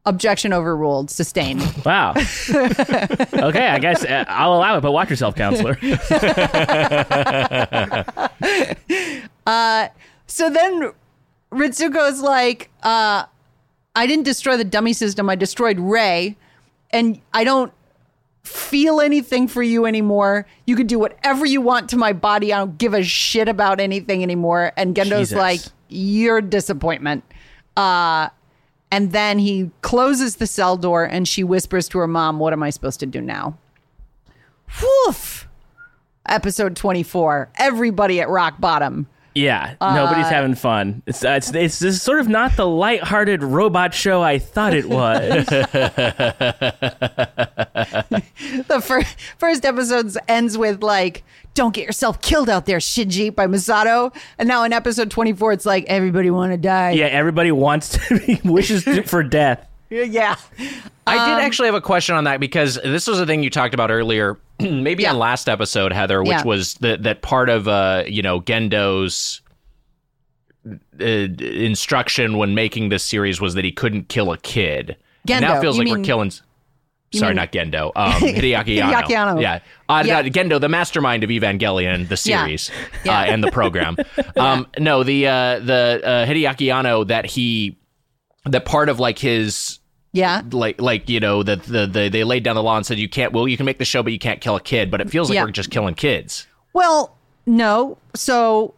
Objection overruled. Sustained. Wow. okay, I guess uh, I'll allow it, but watch yourself, counselor. so then Ritsuko's like, uh, I didn't destroy the dummy system. I destroyed Rei, and I don't feel anything for you anymore. You can do whatever you want to my body. I don't give a shit about anything anymore. And Gendo's Jesus. like, You're disappointment. Uh, and then he closes the cell door and she whispers to her mom, What am I supposed to do now? Woof. Episode 24. Everybody at rock bottom. Yeah, nobody's having fun. It's, uh, it's it's this sort of not the lighthearted robot show I thought it was. the first first episode ends with like don't get yourself killed out there shinji by Misato and now in episode 24 it's like everybody want to die yeah, everybody wants to be wishes to, for deth. yeah I Um, did actually have a question on that because this was a thing you talked about earlier, maybe Yeah. on last episode, Heather, which Yeah. was that that part of uh, you know Gendo's uh, instruction when making this series was that he couldn't kill a kid. And now it feels like mean- we're killing. Sorry, mean- not Gendo. Um, Hideaki Anno. Hideaki Anno. Yeah, uh, Yeah. Gendo, the mastermind of Evangelion, the series Yeah. Uh, and the program. um, no, the uh, the uh, Hideaki Anno that he that part of like his yeah. Like like you know that the, the they laid down the law and said you can't well you can make the show but you can't kill a kid but it feels like Yeah. we're just killing kids. Well no. So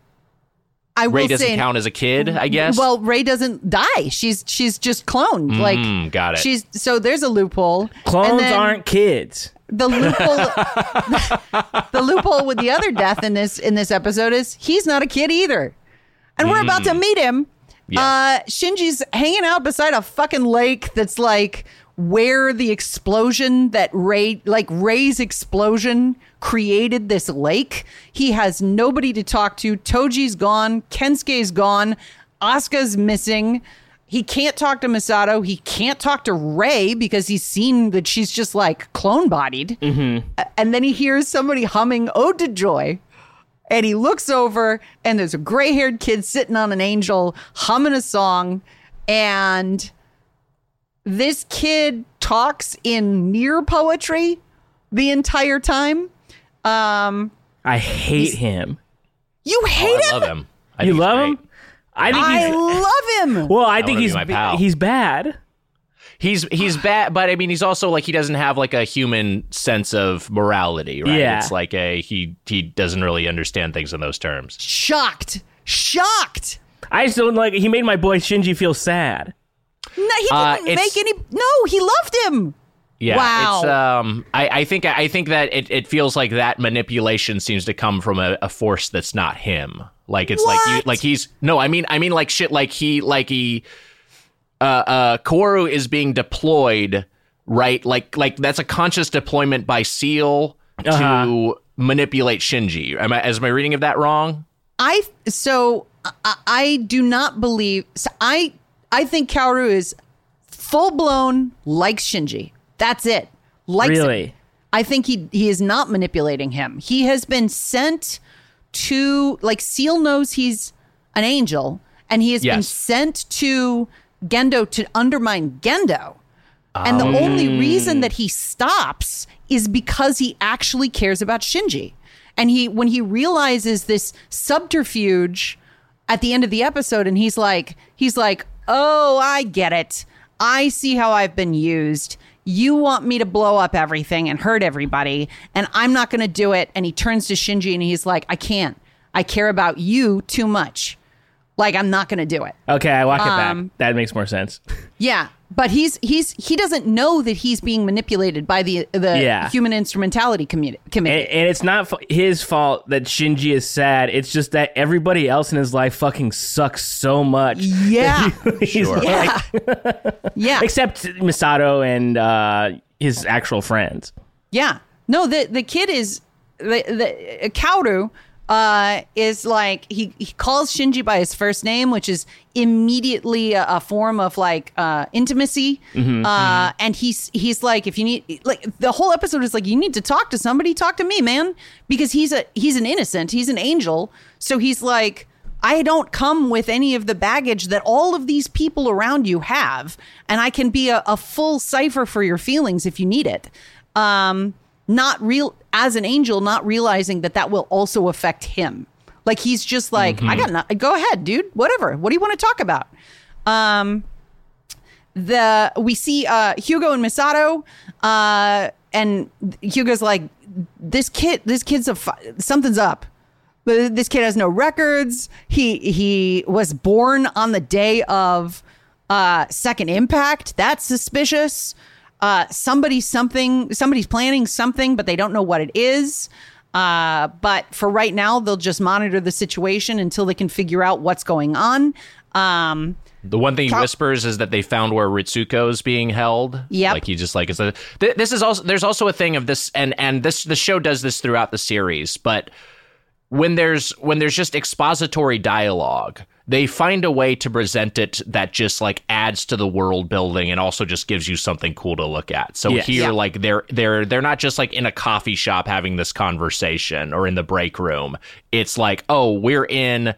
i rei doesn't say count as a kid i guess? Well rei doesn't die. She's she's just cloned like Mm, got it. she's so there's a loophole. Clones aren't kids. the loophole the loophole with the other death in this in this episode is he's not a kid either. And we're about to meet him Yeah. uh shinji's hanging out beside a fucking lake that's like where the explosion that rei like rei's explosion created this lake he has nobody to talk to toji's gone kensuke's gone asuka's missing he can't talk to Misato. He can't talk to Rei because he's seen that she's just like clone bodied. Mm-hmm. And then he hears somebody humming Ode to Joy. And he looks over, and there's a gray haired kid sitting on an angel humming a song. And this kid talks in near poetry the entire time. Um, I hate him. you hate Oh, I him? love him I You love great. him? I think I he's love him. well. I think he's my pal. he's bad. He's he's bad but i mean he's also like he doesn't have like a human sense of morality right Yeah. it's like a he he doesn't really understand things in those terms Shocked. Shocked. I just don't like. He made my boy Shinji feel sad. No, he Uh, didn't it's- make any. No, he loved him. Yeah, Wow. it's um I, I think I think that it, it feels like that manipulation seems to come from a, a force that's not him. Like it's like you like he's no, I mean I mean like shit like he like he uh uh Kaworu is being deployed, right? Like like that's a conscious deployment by SEELE Uh-huh. to manipulate Shinji. Am I is my reading of that wrong? I so I, I do not believe. So I I think Kaoru is full blown like Shinji. That's it. Likes him. Really? I think he he is not manipulating him. He has been sent to like SEELE knows he's an angel, and he has been sent to Gendo to undermine Gendo. And the only oh. reason that he stops is because he actually cares about Shinji. And he when he realizes this subterfuge at the end of the episode and he's like he's like, "Oh, I get it. I see how I've been used. You want me to blow up everything and hurt everybody, and I'm not going to do it." And he turns to Shinji and he's like, "I can't. I care about you too much. Like I'm not going to do it." Okay, I walk it Um, back. That makes more sense. Yeah, but he's he's he doesn't know that he's being manipulated by the the Yeah. human instrumentality community. And, committee. and it's not f- his fault that Shinji is sad. It's just that everybody else in his life fucking sucks so much. yeah, He's Sure. yeah, yeah, Except Misato and uh, his actual friends. yeah. No, the the kid is the the Kaoru uh, is like he he calls Shinji by his first name, which is immediately a, a form of like uh, intimacy. uh, And he's he's like, if you need like the whole episode is like, you need to talk to somebody, talk to me, man, because he's a he's an innocent, he's an angel, so he's like. I don't come with any of the baggage that all of these people around you have, and I can be a, a full cipher for your feelings if you need it. Um, not real as an angel, not realizing that that will also affect him. Like he's just like, I got not, go ahead, dude. Whatever. What do you want to talk about? Um, the we see uh, Hyuga and Misato, uh, and Hyuga's like, this kid, this kid's a something's up. But This kid has no records. He he was born on the day of uh, Second Impact. That's suspicious. Uh, somebody something somebody's planning something, but they don't know what it is. Uh, but for right now, they'll just monitor the situation until they can figure out what's going on. Um, The one thing he whispers is that they found where Ritsuko is being held. Yeah, Like he just like it's a. Th- this is also there's also a thing of this and and this the show does this throughout the series, but when there's when there's just expository dialogue, they find a way to present it that just like adds to the world building and also just gives you something cool to look at. So Yes. here Yeah. like they're they're they're not just like in a coffee shop having this conversation or in the break room. It's like, "Oh, we're in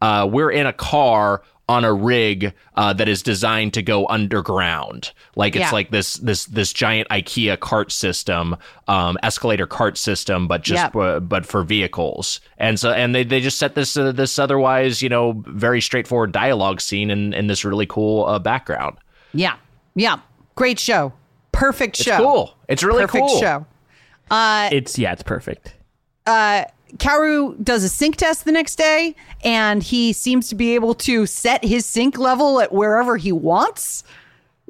uh we're in a car on a rig uh, that is designed to go underground. Like it's Yeah. like this this this giant IKEA cart system, um, escalator cart system, but just Yeah. uh, but for vehicles. And so and they, they just set this uh, this otherwise you know very straightforward dialogue scene in in this really cool uh, background. yeah, yeah, great show, perfect show. It's show, cool. It's really perfect cool. show. It's yeah, it's perfect. Kaworu does a sync test the next day, and he seems to be able to set his sync level at wherever he wants.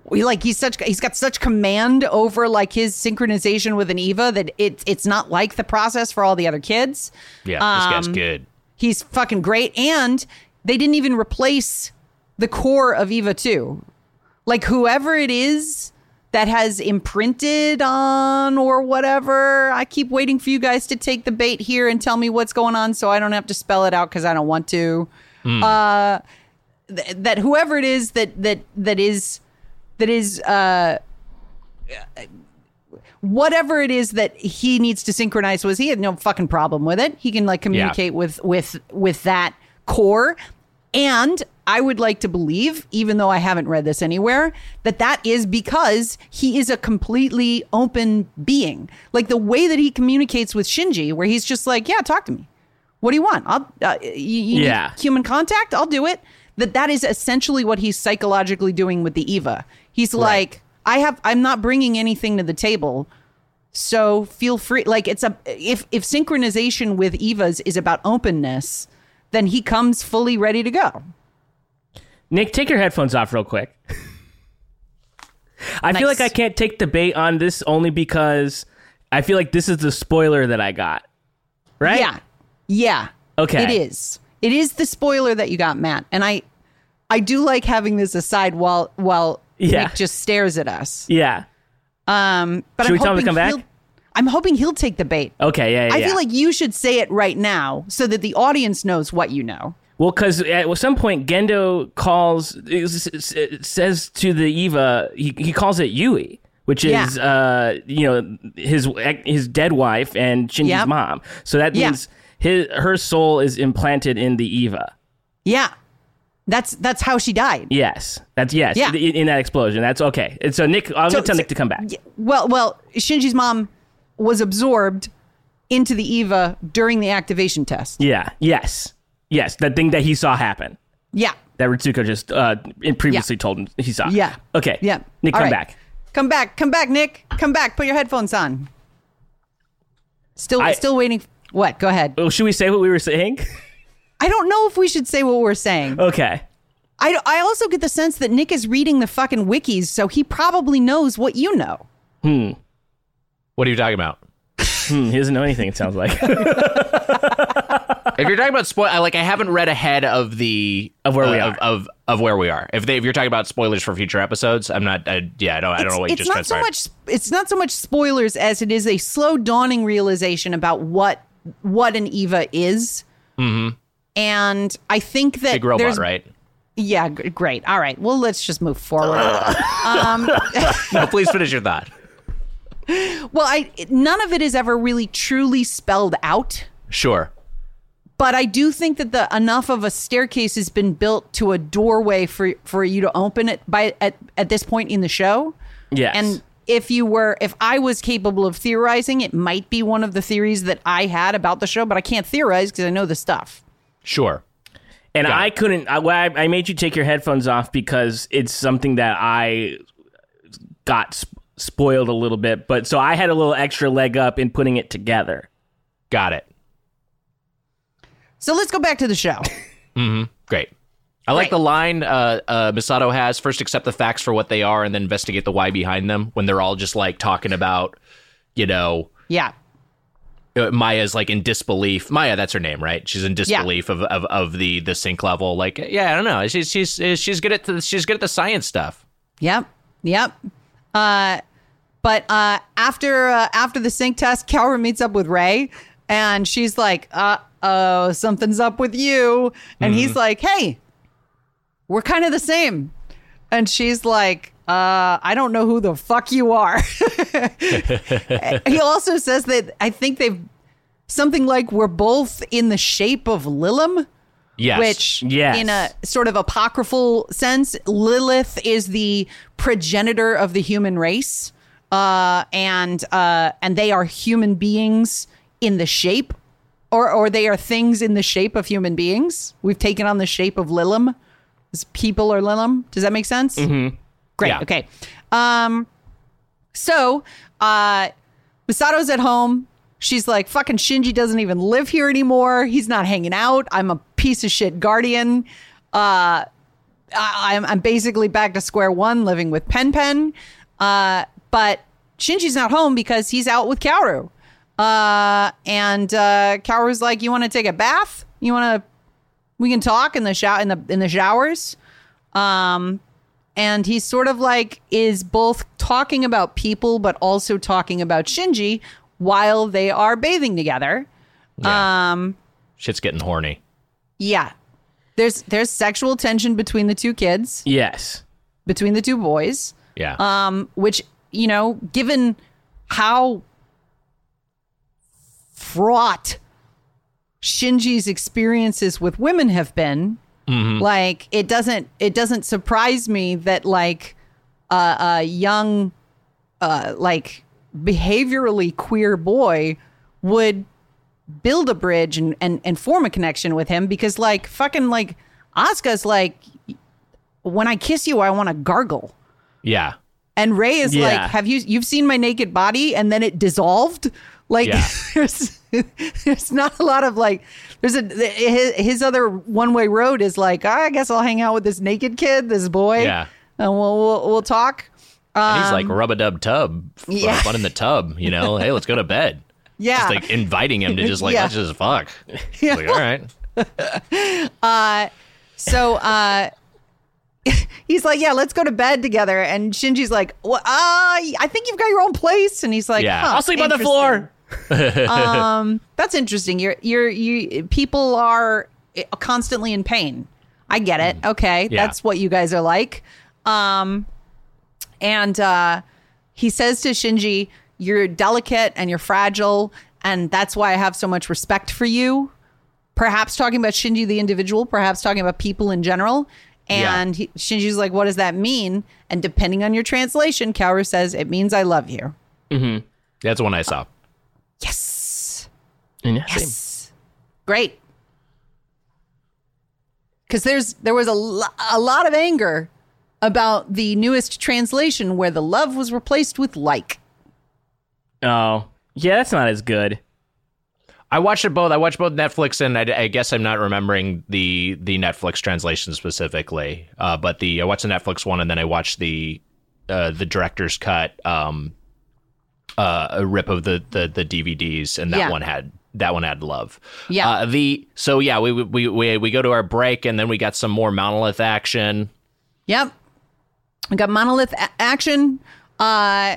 We like he's such he's got such command over like his synchronization with an Eva that it's it's not like the process for all the other kids. Yeah, this guy's Um, good. He's fucking great, and they didn't even replace the core of Eva two. Like whoever it is that has imprinted on or whatever. I keep waiting for you guys to take the bait here and tell me what's going on, so I don't have to spell it out because I don't want to. Uh, th- that whoever it is that that that is that is uh whatever it is that he needs to synchronize with he had no fucking problem with it he can like communicate with with with that core and i would like to believe even though i haven't read this anywhere that that is because he is a completely open being. Like the way that he communicates with shinji where he's just like yeah talk to me. What do you want? I'll uh, you, you Yeah. human contact? I'll do it. That that is essentially what he's psychologically doing with the eva. He's like i have i'm not bringing anything to the table so feel free. Like it's a if if synchronization with evas is about openness then he comes fully ready to go Nick, take your headphones off real quick. I feel like I can't take the bait on this only because I feel like this is the spoiler that I got. Right? yeah yeah Okay. it is it is the spoiler that you got matt and i i do like having this aside while while Yeah. nick just stares at us Yeah. um but Should i'm we tell him to come back? I'm hoping he'll take the bait Okay. Yeah. yeah I yeah. feel like you should say it right now so that the audience knows what you know. Well, because at some point Gendo calls says to the Eva, he, he calls it Yui, which is uh you know his his dead wife and Shinji's Yep. mom. So that Yeah. means his her soul is implanted in the Eva. Yeah. That's that's how she died. Yes, that's yes. Yeah. In, in that explosion, that's okay. And so Nick, I'll So- tell so- Nick to come back. Well, well, Shinji's mom was absorbed into the Eva during the activation test. Yeah. Yes. Yes. That thing that he saw happen. Yeah. That Ritsuko just uh previously told him he saw. Yeah. Okay. Yeah. Nick, All come right. back. Come back. Come back, Nick. Come back. Put your headphones on. Still I- still waiting. What? Go ahead. Well, should we say what we were saying? I don't know if we should say what we're saying. okay. I, I also get the sense that Nick is reading the fucking wikis, so he probably knows what you know. What are you talking about? Hmm, he doesn't know anything. It sounds like. if you're talking about spoil, I, like I haven't read ahead of the Of where we uh, are. of, of of where we are. If they if you're talking about spoilers for future episodes, I'm not. I, yeah, I don't. I don't know what you it's just not so much it's not so much spoilers as it is a slow dawning realization about what what an eva is mm-hmm. and i think that Big robot, there's right? yeah g- great all right well let's just move forward No, please finish your thought. Well i none of it is ever really truly spelled out Sure. but I do think that the enough of a staircase has been built to a doorway for for you to open it by at at this point in the show. Yes. And if you were if I was capable of theorizing, it might be one of the theories that I had about the show, but I can't theorize because I know the stuff. Sure. And Got I it. couldn't. I, I made you take your headphones off because it's something that I got sp- spoiled a little bit. But so I had a little extra leg up in putting it together. Got it. So let's go back to the show. Great. I like Great. the line uh, uh, Misato has first accept the facts for what they are and then investigate the why behind them when they're all just like talking about, you know, yeah. uh, Maya's like in disbelief. Maya, that's her name, right? She's in disbelief of, of, of the the sync level. Like, yeah, I don't know. She's she's she's good at the, she's good at the science stuff. Yep. Yep. Uh, but uh, after uh, after the sync test, Kaoru meets up with Rei, and she's like, "Uh oh, something's up with you," and he's like, "Hey, we're kind of the same," and she's like, "Uh, I don't know who the fuck you are." he also says that I think they've something like we're both in the shape of Lilim Yes. which Yes. in a sort of apocryphal sense lilith is the progenitor of the human race uh, and uh, and they are human beings in the shape or or they are things in the shape of human beings we've taken on the shape of lilim people are lilim does that make sense mm-hmm. great Yeah. okay um so uh Misato's at home. She's like, fucking Shinji doesn't even live here anymore. He's not hanging out. I'm a piece of shit guardian. Uh, I, I'm, I'm basically back to square one living with Pen Pen. Uh, but Shinji's not home because he's out with Kaoru. Uh, and uh, Kaoru's like, you want to take a bath? You want to, we can talk in the shower, in the, in the showers. Um, and he's sort of like is both talking about people but also talking about Shinji while they are bathing together. Yeah. Um Shit's getting horny. Yeah. There's there's sexual tension between the two kids, Yes. between the two boys. Yeah. Um which, you know, given how fraught Shinji's experiences with women have been, like it doesn't it doesn't surprise me that like uh, a young uh like behaviorally queer boy would build a bridge and, and and form a connection with him because like fucking like Asuka's like when I kiss you I want to gargle. yeah. And Rei is Yeah. like, "Have you you've seen my naked body?" And then it dissolved. Like Yeah. there's there's not a lot of like there's a his, his other one way road is like, I guess I'll hang out with this naked kid, this boy, Yeah. and we'll we'll, we'll talk. And he's like rub a dub tub, Um, yeah. fun in the tub. You know, hey, let's go to bed. Yeah. Just like inviting him to just like Yeah. let's just fuck. Yeah. Like, all right. Uh, so uh he's like, "Yeah, let's go to bed together." And Shinji's like, well, uh, I think you've got your own place." And he's like, Yeah. huh, I'll sleep on the floor. um, that's interesting. You're you're you people are constantly in pain. I get it. Okay, Mm. Yeah. that's what you guys are like. Um, and uh, he says to Shinji, "You're delicate and you're fragile, and that's why I have so much respect for you." Perhaps talking about Shinji the individual, perhaps talking about people in general. And he, Shinji's like, "What does that mean?" And depending on your translation, Kaoru says it means I love you. Mm-hmm. That's the one I saw. Yes. Yeah, same. Yes. Great. Because there's there was a, lo- a lot of anger about the newest translation where the love was replaced with like. Oh, yeah, that's not as good. I watched it both. I watched both Netflix and I, I guess I'm not remembering the the Netflix translation specifically. Uh, but the I watched the Netflix one and then I watched the uh, the director's cut um, uh, a rip of the, the the DVDs and that Yeah. one had that one had love. Yeah. Uh, the so yeah we, we we we go to our break and then we got some more monolith action. Yep. We got monolith a- action. Uh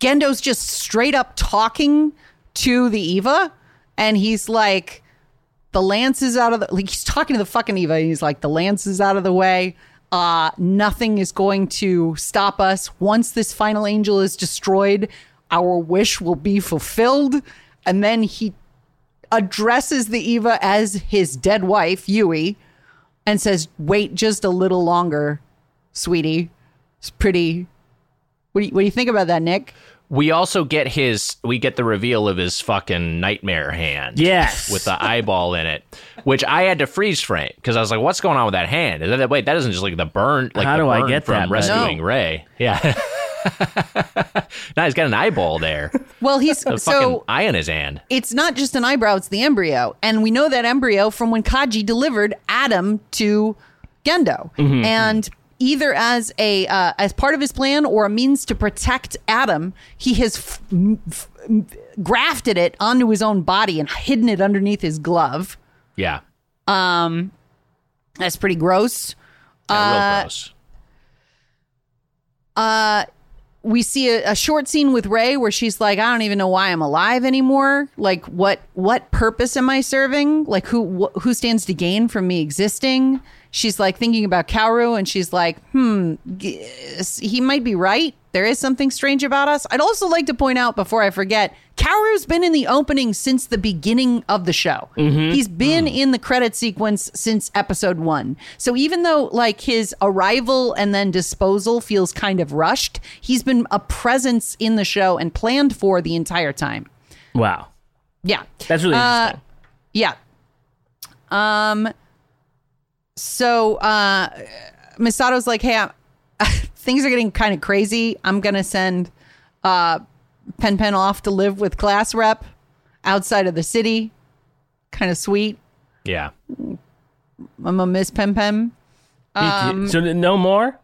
Gendo's just straight up talking to the Eva and he's like the lance is out of the like he's talking to the fucking Eva and he's like the lance is out of the way. Uh nothing is going to stop us once this final angel is destroyed. Our wish will be fulfilled. And then he addresses the Eva as his dead wife, Yui, and says, "Wait just a little longer, sweetie." It's pretty. What do you, what do you think about that, Nick? We also get his we get the reveal of his fucking nightmare hand. Yes. With the eyeball in it. Which I had to freeze frame because I was like, what's going on with that hand? Is that, wait, that isn't just like the burn like How the do I get from that, man? rescuing No. Rei. Yeah. now he's got an eyeball there. Well, he's A fucking so eye in his hand. it's not just an eyebrow; it's the embryo, and we know that embryo from when Kaji delivered Adam to Gendo, mm-hmm. and either as a uh, as part of his plan or a means to protect Adam, he has f- f- grafted it onto his own body and hidden it underneath his glove. Yeah. That's pretty gross. Yeah, Uh, real gross. we see a, a short scene with Rei where she's like, I don't even know why I'm alive anymore. Like, what what purpose am I serving? Like, who wh- who stands to gain from me existing? She's like thinking about Kaworu, and she's like, hmm, he might be right. There is something strange about us. I'd also like to point out before I forget, Kaworu's been in the opening since the beginning of the show. He's been in the credit sequence since episode one. So even though like his arrival and then disposal feels kind of rushed, he's been a presence in the show and planned for the entire time. Wow. Yeah. That's really Uh, interesting. Yeah. Um. So, uh, Misato's like, "Hey, I'm, things are getting kind of crazy. I'm gonna send uh Pen Pen off to live with class rep outside of the city. Kind of sweet. Yeah. I'm gonna miss Pen Pen. Um, so no more?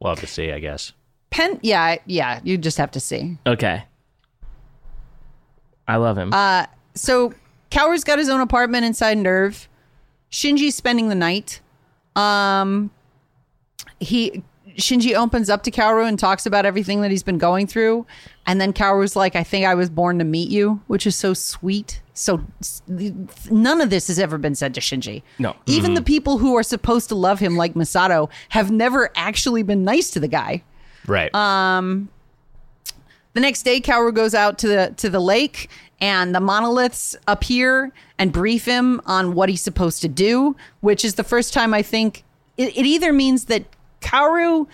We'll have to see, I guess. Pen, yeah, yeah. You just have to see. Okay. I love him. Uh, so Kaworu's got his own apartment inside NERV. Shinji's spending the night. Um, he Shinji opens up to Kaworu and talks about everything that he's been going through, and then Kaworu's like, "I think I was born to meet you," which is so sweet. So none of this has ever been said to Shinji. No. even the people who are supposed to love him, like Misato, have never actually been nice to the guy. Right. Uh, The next day, Kaworu goes out to the to the lake, and the monoliths appear and brief him on what he's supposed to do. Which is the first time I think it, it either means that Kaworu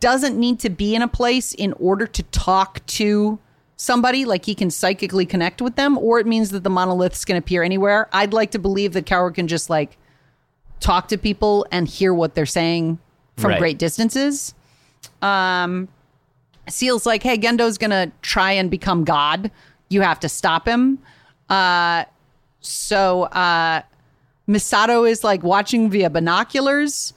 doesn't need to be in a place in order to talk to somebody, like he can psychically connect with them, or it means that the monoliths can appear anywhere. I'd like to believe that Kaworu can just like talk to people and hear what they're saying from Right. great distances. Um, SEELE's like, hey, Gendo's gonna try and become God. You have to stop him. Uh, so uh, Misato is like watching via binoculars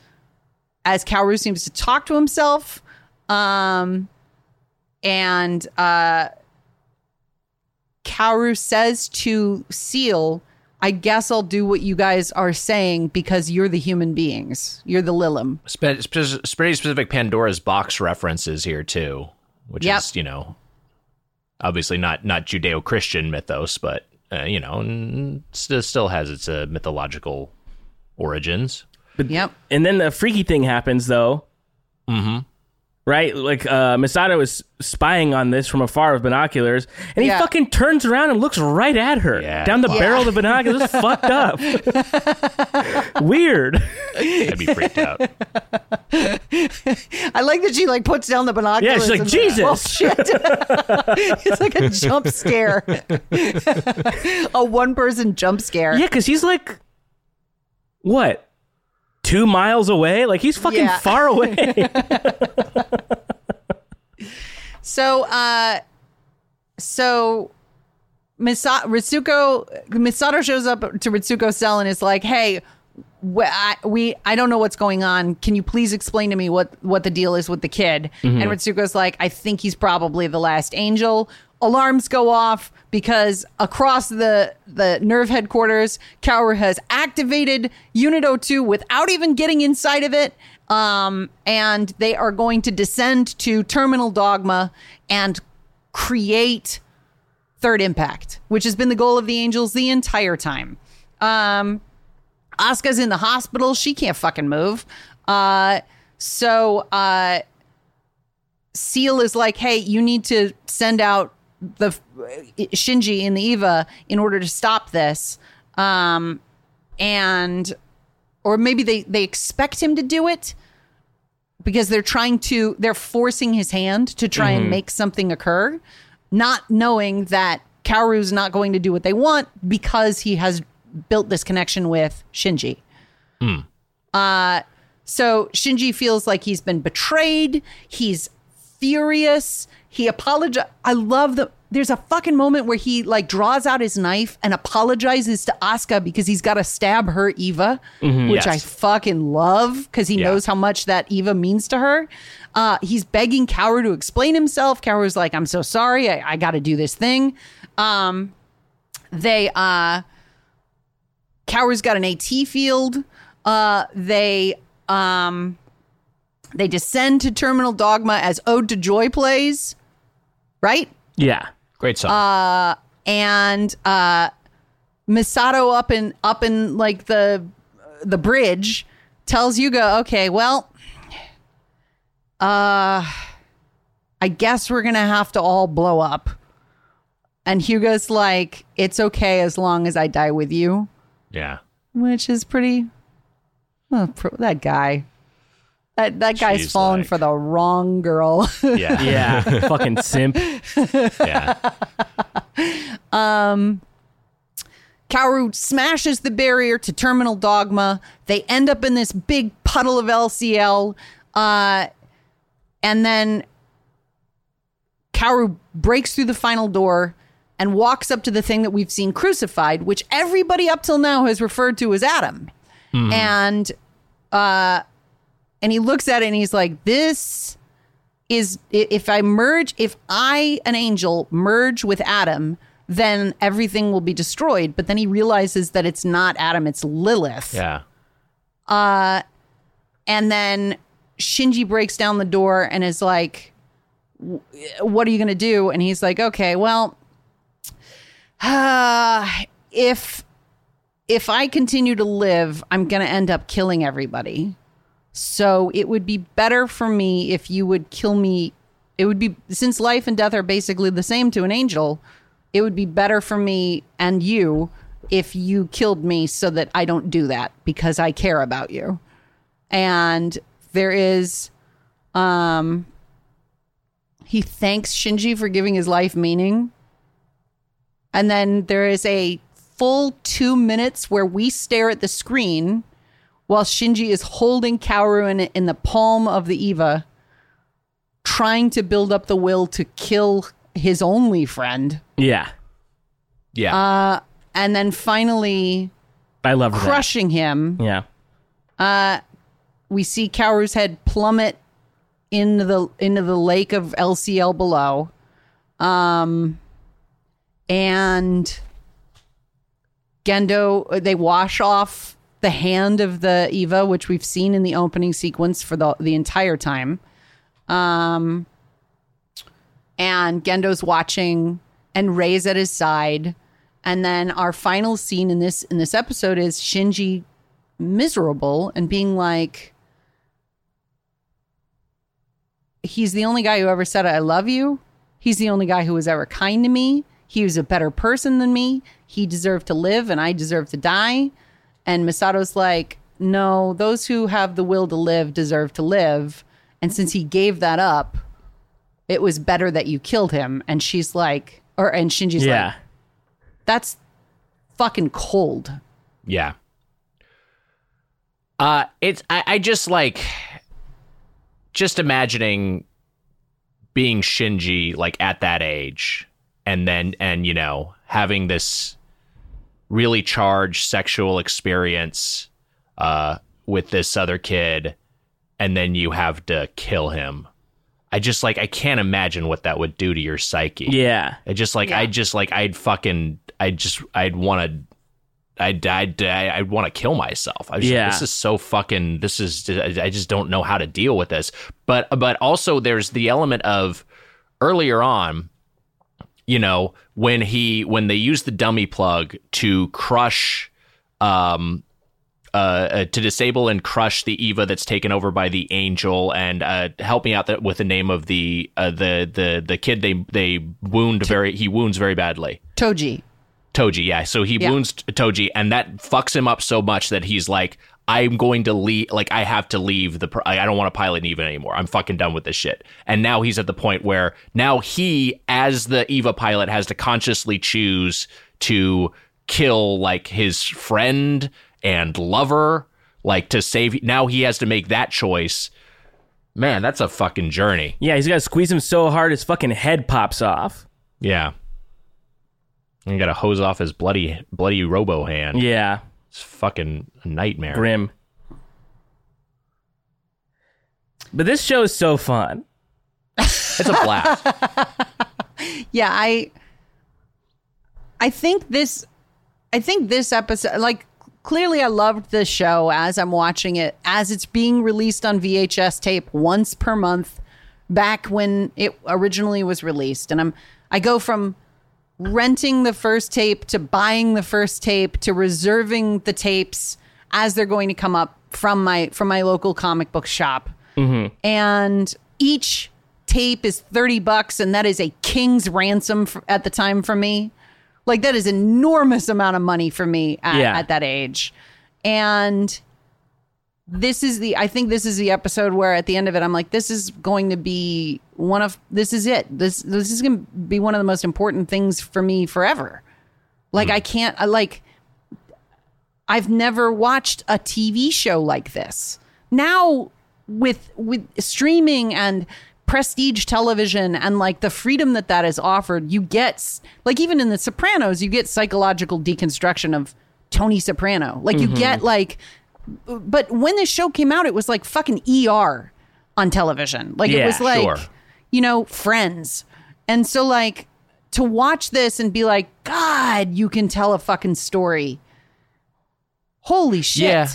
as Kaworu seems to talk to himself. Um, and uh, Kaworu says to Seal, I guess I'll do what you guys are saying because you're the human beings. You're the Lilim. Spe- spe- pretty specific Pandora's box references here too, which Yep. is you know, obviously not not Judeo Christian mythos, but uh, you know, still still has its uh, mythological origins. but, Yep. and then the freaky thing happens though. Mm-hmm. Right? Like uh Misato is spying on this from afar with binoculars, and he Yeah. fucking turns around and looks right at her. Yeah. Down the Yeah. barrel of the binoculars. It's fucked up. Weird. I'd be freaked out. I like that she like puts down the binoculars. Yeah, she's like, "Jesus." Oh shit! it's like a jump scare, a one-person jump scare. Yeah, because he's like, what? Two miles away? Like he's fucking Yeah. far away. So, uh, so Misa- Ritsuko Misato shows up to Ritsuko's cell and is like, "Hey, wh- I, we I don't know what's going on. Can you please explain to me what what the deal is with the kid?" And Ritsuko's like, "I think he's probably the last angel." Alarms go off because across the the NERV headquarters, Kaworu has activated Unit 02 without even getting inside of it. Um, and they are going to descend to Terminal Dogma and create Third Impact, which has been the goal of the Angels the entire time. Um, Asuka's in the hospital. She can't fucking move. Uh, so uh, SEELE is like, hey, you need to send out the Shinji in the Eva in order to stop this. Um, and or maybe they they expect him to do it because they're trying to they're forcing his hand to try and make something occur, not knowing that Kaworu's not going to do what they want because he has built this connection with Shinji. Uh so Shinji feels like he's been betrayed. He's furious. He apologize. I love the. There's a fucking moment where he like draws out his knife and apologizes to Asuka because he's got to stab her Eva, which I fucking love because he Yeah. knows how much that Eva means to her. Uh, he's begging Kaworu to explain himself. Kaworu's like, "I'm so sorry. I, I got to do this thing." Um, they uh, Kaworu's got an AT field. Uh, they um, they descend to Terminal Dogma as Ode to Joy plays, right? Yeah. Great song. And uh, Misato up in up in like the the bridge tells Hyuga, okay, well, uh, I guess we're gonna have to all blow up. And Hyuga's like, it's okay as long as I die with you, yeah. which is pretty. Well, that guy. That, that guy's She's fallen like- for the wrong girl. Yeah. Yeah. Fucking simp. yeah. Um, Kaworu smashes the barrier to Terminal Dogma. They end up in this big puddle of LCL. Uh, and then Kaworu breaks through the final door and walks up to the thing that we've seen crucified, which everybody up till now has referred to as Adam. And uh, and he looks at it and he's like, "This is if I merge, if I, an angel, merge with Adam." Then everything will be destroyed. But then he realizes that it's not Adam, it's Lilith. Yeah. And then Shinji breaks down the door and is like, "What are you going to do?" And he's like, "Okay, well, uh, if if I continue to live, I'm going to end up killing everybody. So it would be better for me if you would kill me. It would be since life and death are basically the same to an angel. It would be better for me and you if you killed me so that I don't do that because I care about you." and there is um he thanks Shinji for giving his life meaning. And then there is a full 2 minutes where we stare at the screen while Shinji is holding Kaworu in, in the palm of the Eva trying to build up the will to kill his only friend. Yeah. Yeah. And then finally I love that. crushing him. Yeah. we see Kaworu's head plummet into the into the lake of LCL below. Um and Gendo they wash off the hand of the Eva which we've seen in the opening sequence for the the entire time. Um and Gendo's watching and Rei's at his side. And then our final scene in this in this episode is Shinji miserable and being like he's the only guy who ever said I love you. He's the only guy who was ever kind to me. He was a better person than me. He deserved to live and I deserve to die. And Misato's like, "No, those who have the will to live deserve to live." And since he gave that up, it was better that you killed him. And she's like, or and Shinji's Yeah. like, "That's fucking cold." Yeah. Uh it's I, I just like just imagining being Shinji like at that age and then and you know having this really charged sexual experience uh with this other kid and then you have to kill him. I just like I can't imagine what that would do to your psyche. Yeah. I just like I just like I'd fucking I just I'd want to I'd I'd I'd want to kill myself. I was just, Yeah. this is so fucking this is I just don't know how to deal with this. But but also there's the element of earlier on you know when he when they use the dummy plug to crush um uh, uh, to disable and crush the Eva that's taken over by the Angel, and uh, help me out that with the name of the uh, the the the kid they they wound very he wounds very badly. Toji. Toji, yeah. So he Yeah. wounds Toji, and that fucks him up so much that he's like, I'm going to leave. Like, I have to leave the. Pro- I don't want to pilot Eva anymore. I'm fucking done with this shit. And now he's at the point where now he, as the Eva pilot, has to consciously choose to kill like his friend and lover, like to save. Now he has to make that choice. Man, that's a fucking journey. Yeah, he's got to squeeze him so hard his fucking head pops off. Yeah. And you got to hose off his bloody, bloody robo hand. Yeah, It's fucking a nightmare. grim. But this show is so fun. It's a blast. Yeah, I I think this I think this episode like clearly I loved this show as I'm watching it as it's being released on VHS tape once per month back when it originally was released and I'm I go from renting the first tape to buying the first tape to reserving the tapes as they're going to come up from my from my local comic book shop. Mm-hmm. And each tape is 30 bucks and that is a king's ransom for, at the time for me. Like that is enormous amount of money for me at, Yeah. at that age. And this is the i think this is the episode where at the end of it i'm like this is going to be one of this is it this this is going to be one of the most important things for me forever like hmm. i can't I like I've never watched a TV show like this. Now with with streaming and prestige television and like the freedom that that is offered, you get like even in the Sopranos, you get psychological deconstruction of Tony Soprano. Like you mm-hmm. get like but when this show came out, it was like fucking ER on television. Like it was like sure. you know, friends. And so like to watch this and be like, God, you can tell a fucking story. Holy shit. Yeah.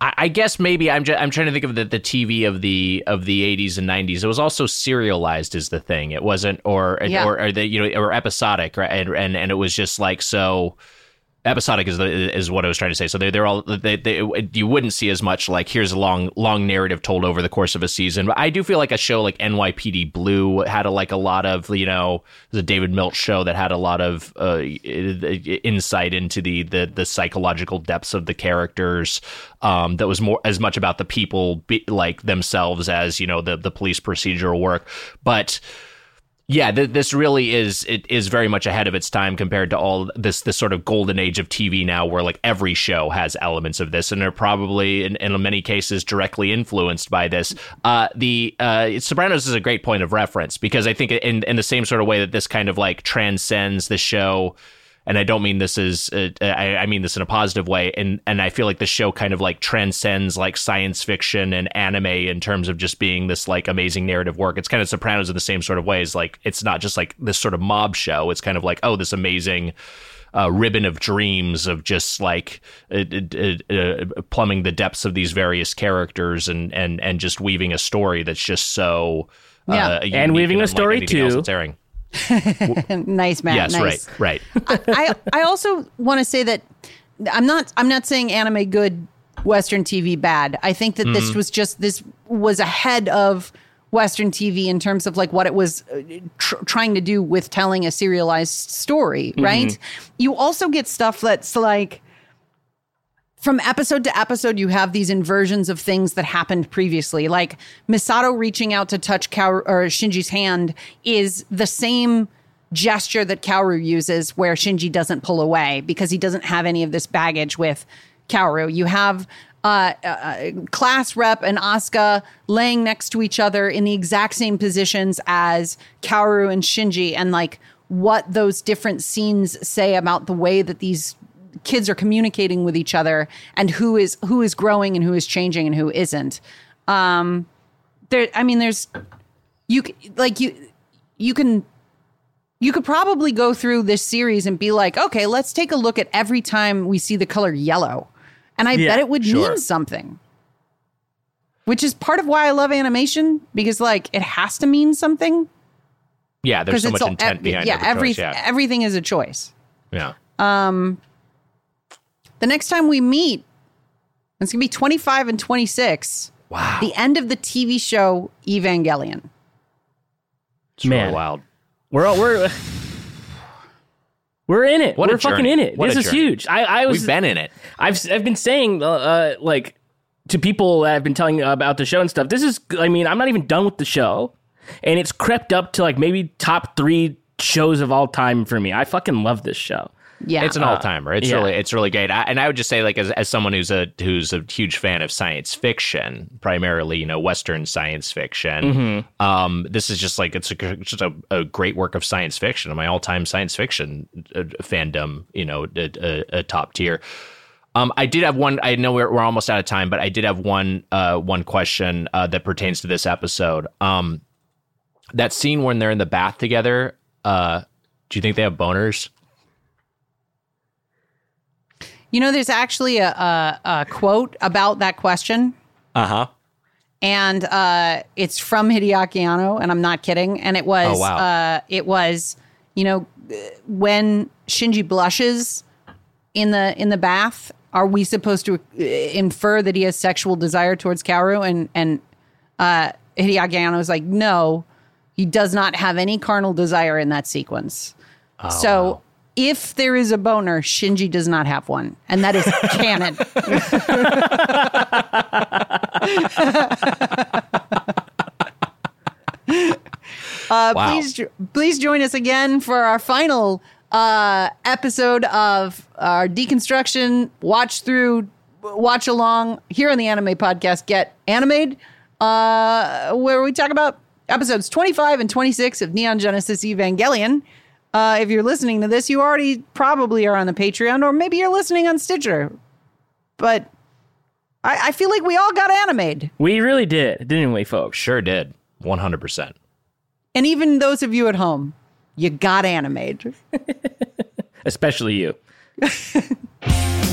I, I guess maybe I'm just, I'm trying to think of the, the TV of the of the 80s and 90s. It was also serialized is the thing. It wasn't or Yeah. or, or the you know or episodic right and and, and it was just like so episodic is the is what I was trying to say. So they they're all they, they you wouldn't see as much like here's a long long narrative told over the course of a season. But I do feel like a show like NYPD Blue had a, like a lot of you know the David Milch show that had a lot of uh, insight into the the the psychological depths of the characters. Um, that was more as much about the people be, like themselves as you know the the police procedural work, but yeah, th- this really is it is very much ahead of its time compared to all this this sort of golden age of TV now, where like every show has elements of this, and they're probably in, in many cases directly influenced by this. Uh, the uh, Sopranos is a great point of reference because I think in in the same sort of way that this kind of like transcends the show. And I don't mean this as uh, I, I mean this in a positive way, and and I feel like the show kind of like transcends like science fiction and anime in terms of just being this like amazing narrative work. It's kind of Sopranos in the same sort of ways. Like it's not just like this sort of mob show. It's kind of like oh, this amazing uh, ribbon of dreams of just like uh, uh, uh, plumbing the depths of these various characters and and and just weaving a story that's just so Yeah. uh, And unique weaving a story, else too. that's airing. nice, Matt. Yes, nice. right, right. I I also want to say that I'm not I'm not saying anime good, Western TV bad. I think that this was just this was ahead of Western TV in terms of like what it was uh, tr- trying to do with telling a serialized story. Right. You also get stuff that's like from episode to episode, you have these inversions of things that happened previously. Like Misato reaching out to touch Kaworu, or Shinji's hand is the same gesture that Kaworu uses, where Shinji doesn't pull away because he doesn't have any of this baggage with Kaworu. You have uh, uh, class rep and Asuka laying next to each other in the exact same positions as Kaworu and Shinji, and like what those different scenes say about the way that these kids are communicating with each other and who is who is growing and who is changing and who isn't um there i mean there's you like you you can you could probably go through this series and be like okay let's take a look at every time we see the color yellow and i Yeah, bet it would sure. mean something which is part of why i love animation because like it has to mean something Yeah, there's so much all- intent ev- behind yeah every choice, yeah. everything is a choice yeah. The next time we meet It's gonna be 25 and 26. Wow. The end of the TV show Evangelion. It's really Man. wild. We're all, we're we're in it. What a we're fucking in it. What this is journey. huge. I, I was We've been in it. I've I've been saying uh, uh, like to people that I've been telling about the show and stuff. This is I mean I'm not even done with the show, and it's crept up to like maybe top three shows of all time for me. I fucking love this show. Yeah. It's an all timer. It's yeah. really it's really great. I, and I would just say like as, as someone who's a who's a huge fan of science fiction, primarily you know Western science fiction. Hmm. Um, this is just like it's a, just a, a great work of science fiction. My all time science fiction uh, fandom, you know, a, a, a top tier. Um, I did have one. I know we're, we're almost out of time, but I did have one uh, one question uh, that pertains to this episode. Um, that scene when they're in the bath together. Uh, do you think they have boners? You know, there's actually a, a, a quote about that question, Uh huh. and uh, it's from Hideaki Anno, and I'm not kidding. And it was, Oh, wow. uh, it was, you know, when Shinji blushes in the in the bath, are we supposed to uh, infer that he has sexual desire towards Kaworu? And and uh, Hideaki Anno is like, no, he does not have any carnal desire in that sequence. Oh, so. If there is a boner, Shinji does not have one, and that is canon. Uh, Wow. Please, please join us again for our final uh, episode of our deconstruction watch through, watch along here on the Anime Podcast. Get animated, uh, where we talk about episodes 25 and 26 of Neon Genesis Evangelion. Uh, if you're listening to this, you already probably are on the Patreon, or maybe you're listening on Stitcher. But I, I feel like we all got animated. We really did, didn't we, folks? Sure did. 100%. And even those of you at home, you got animated. Especially you.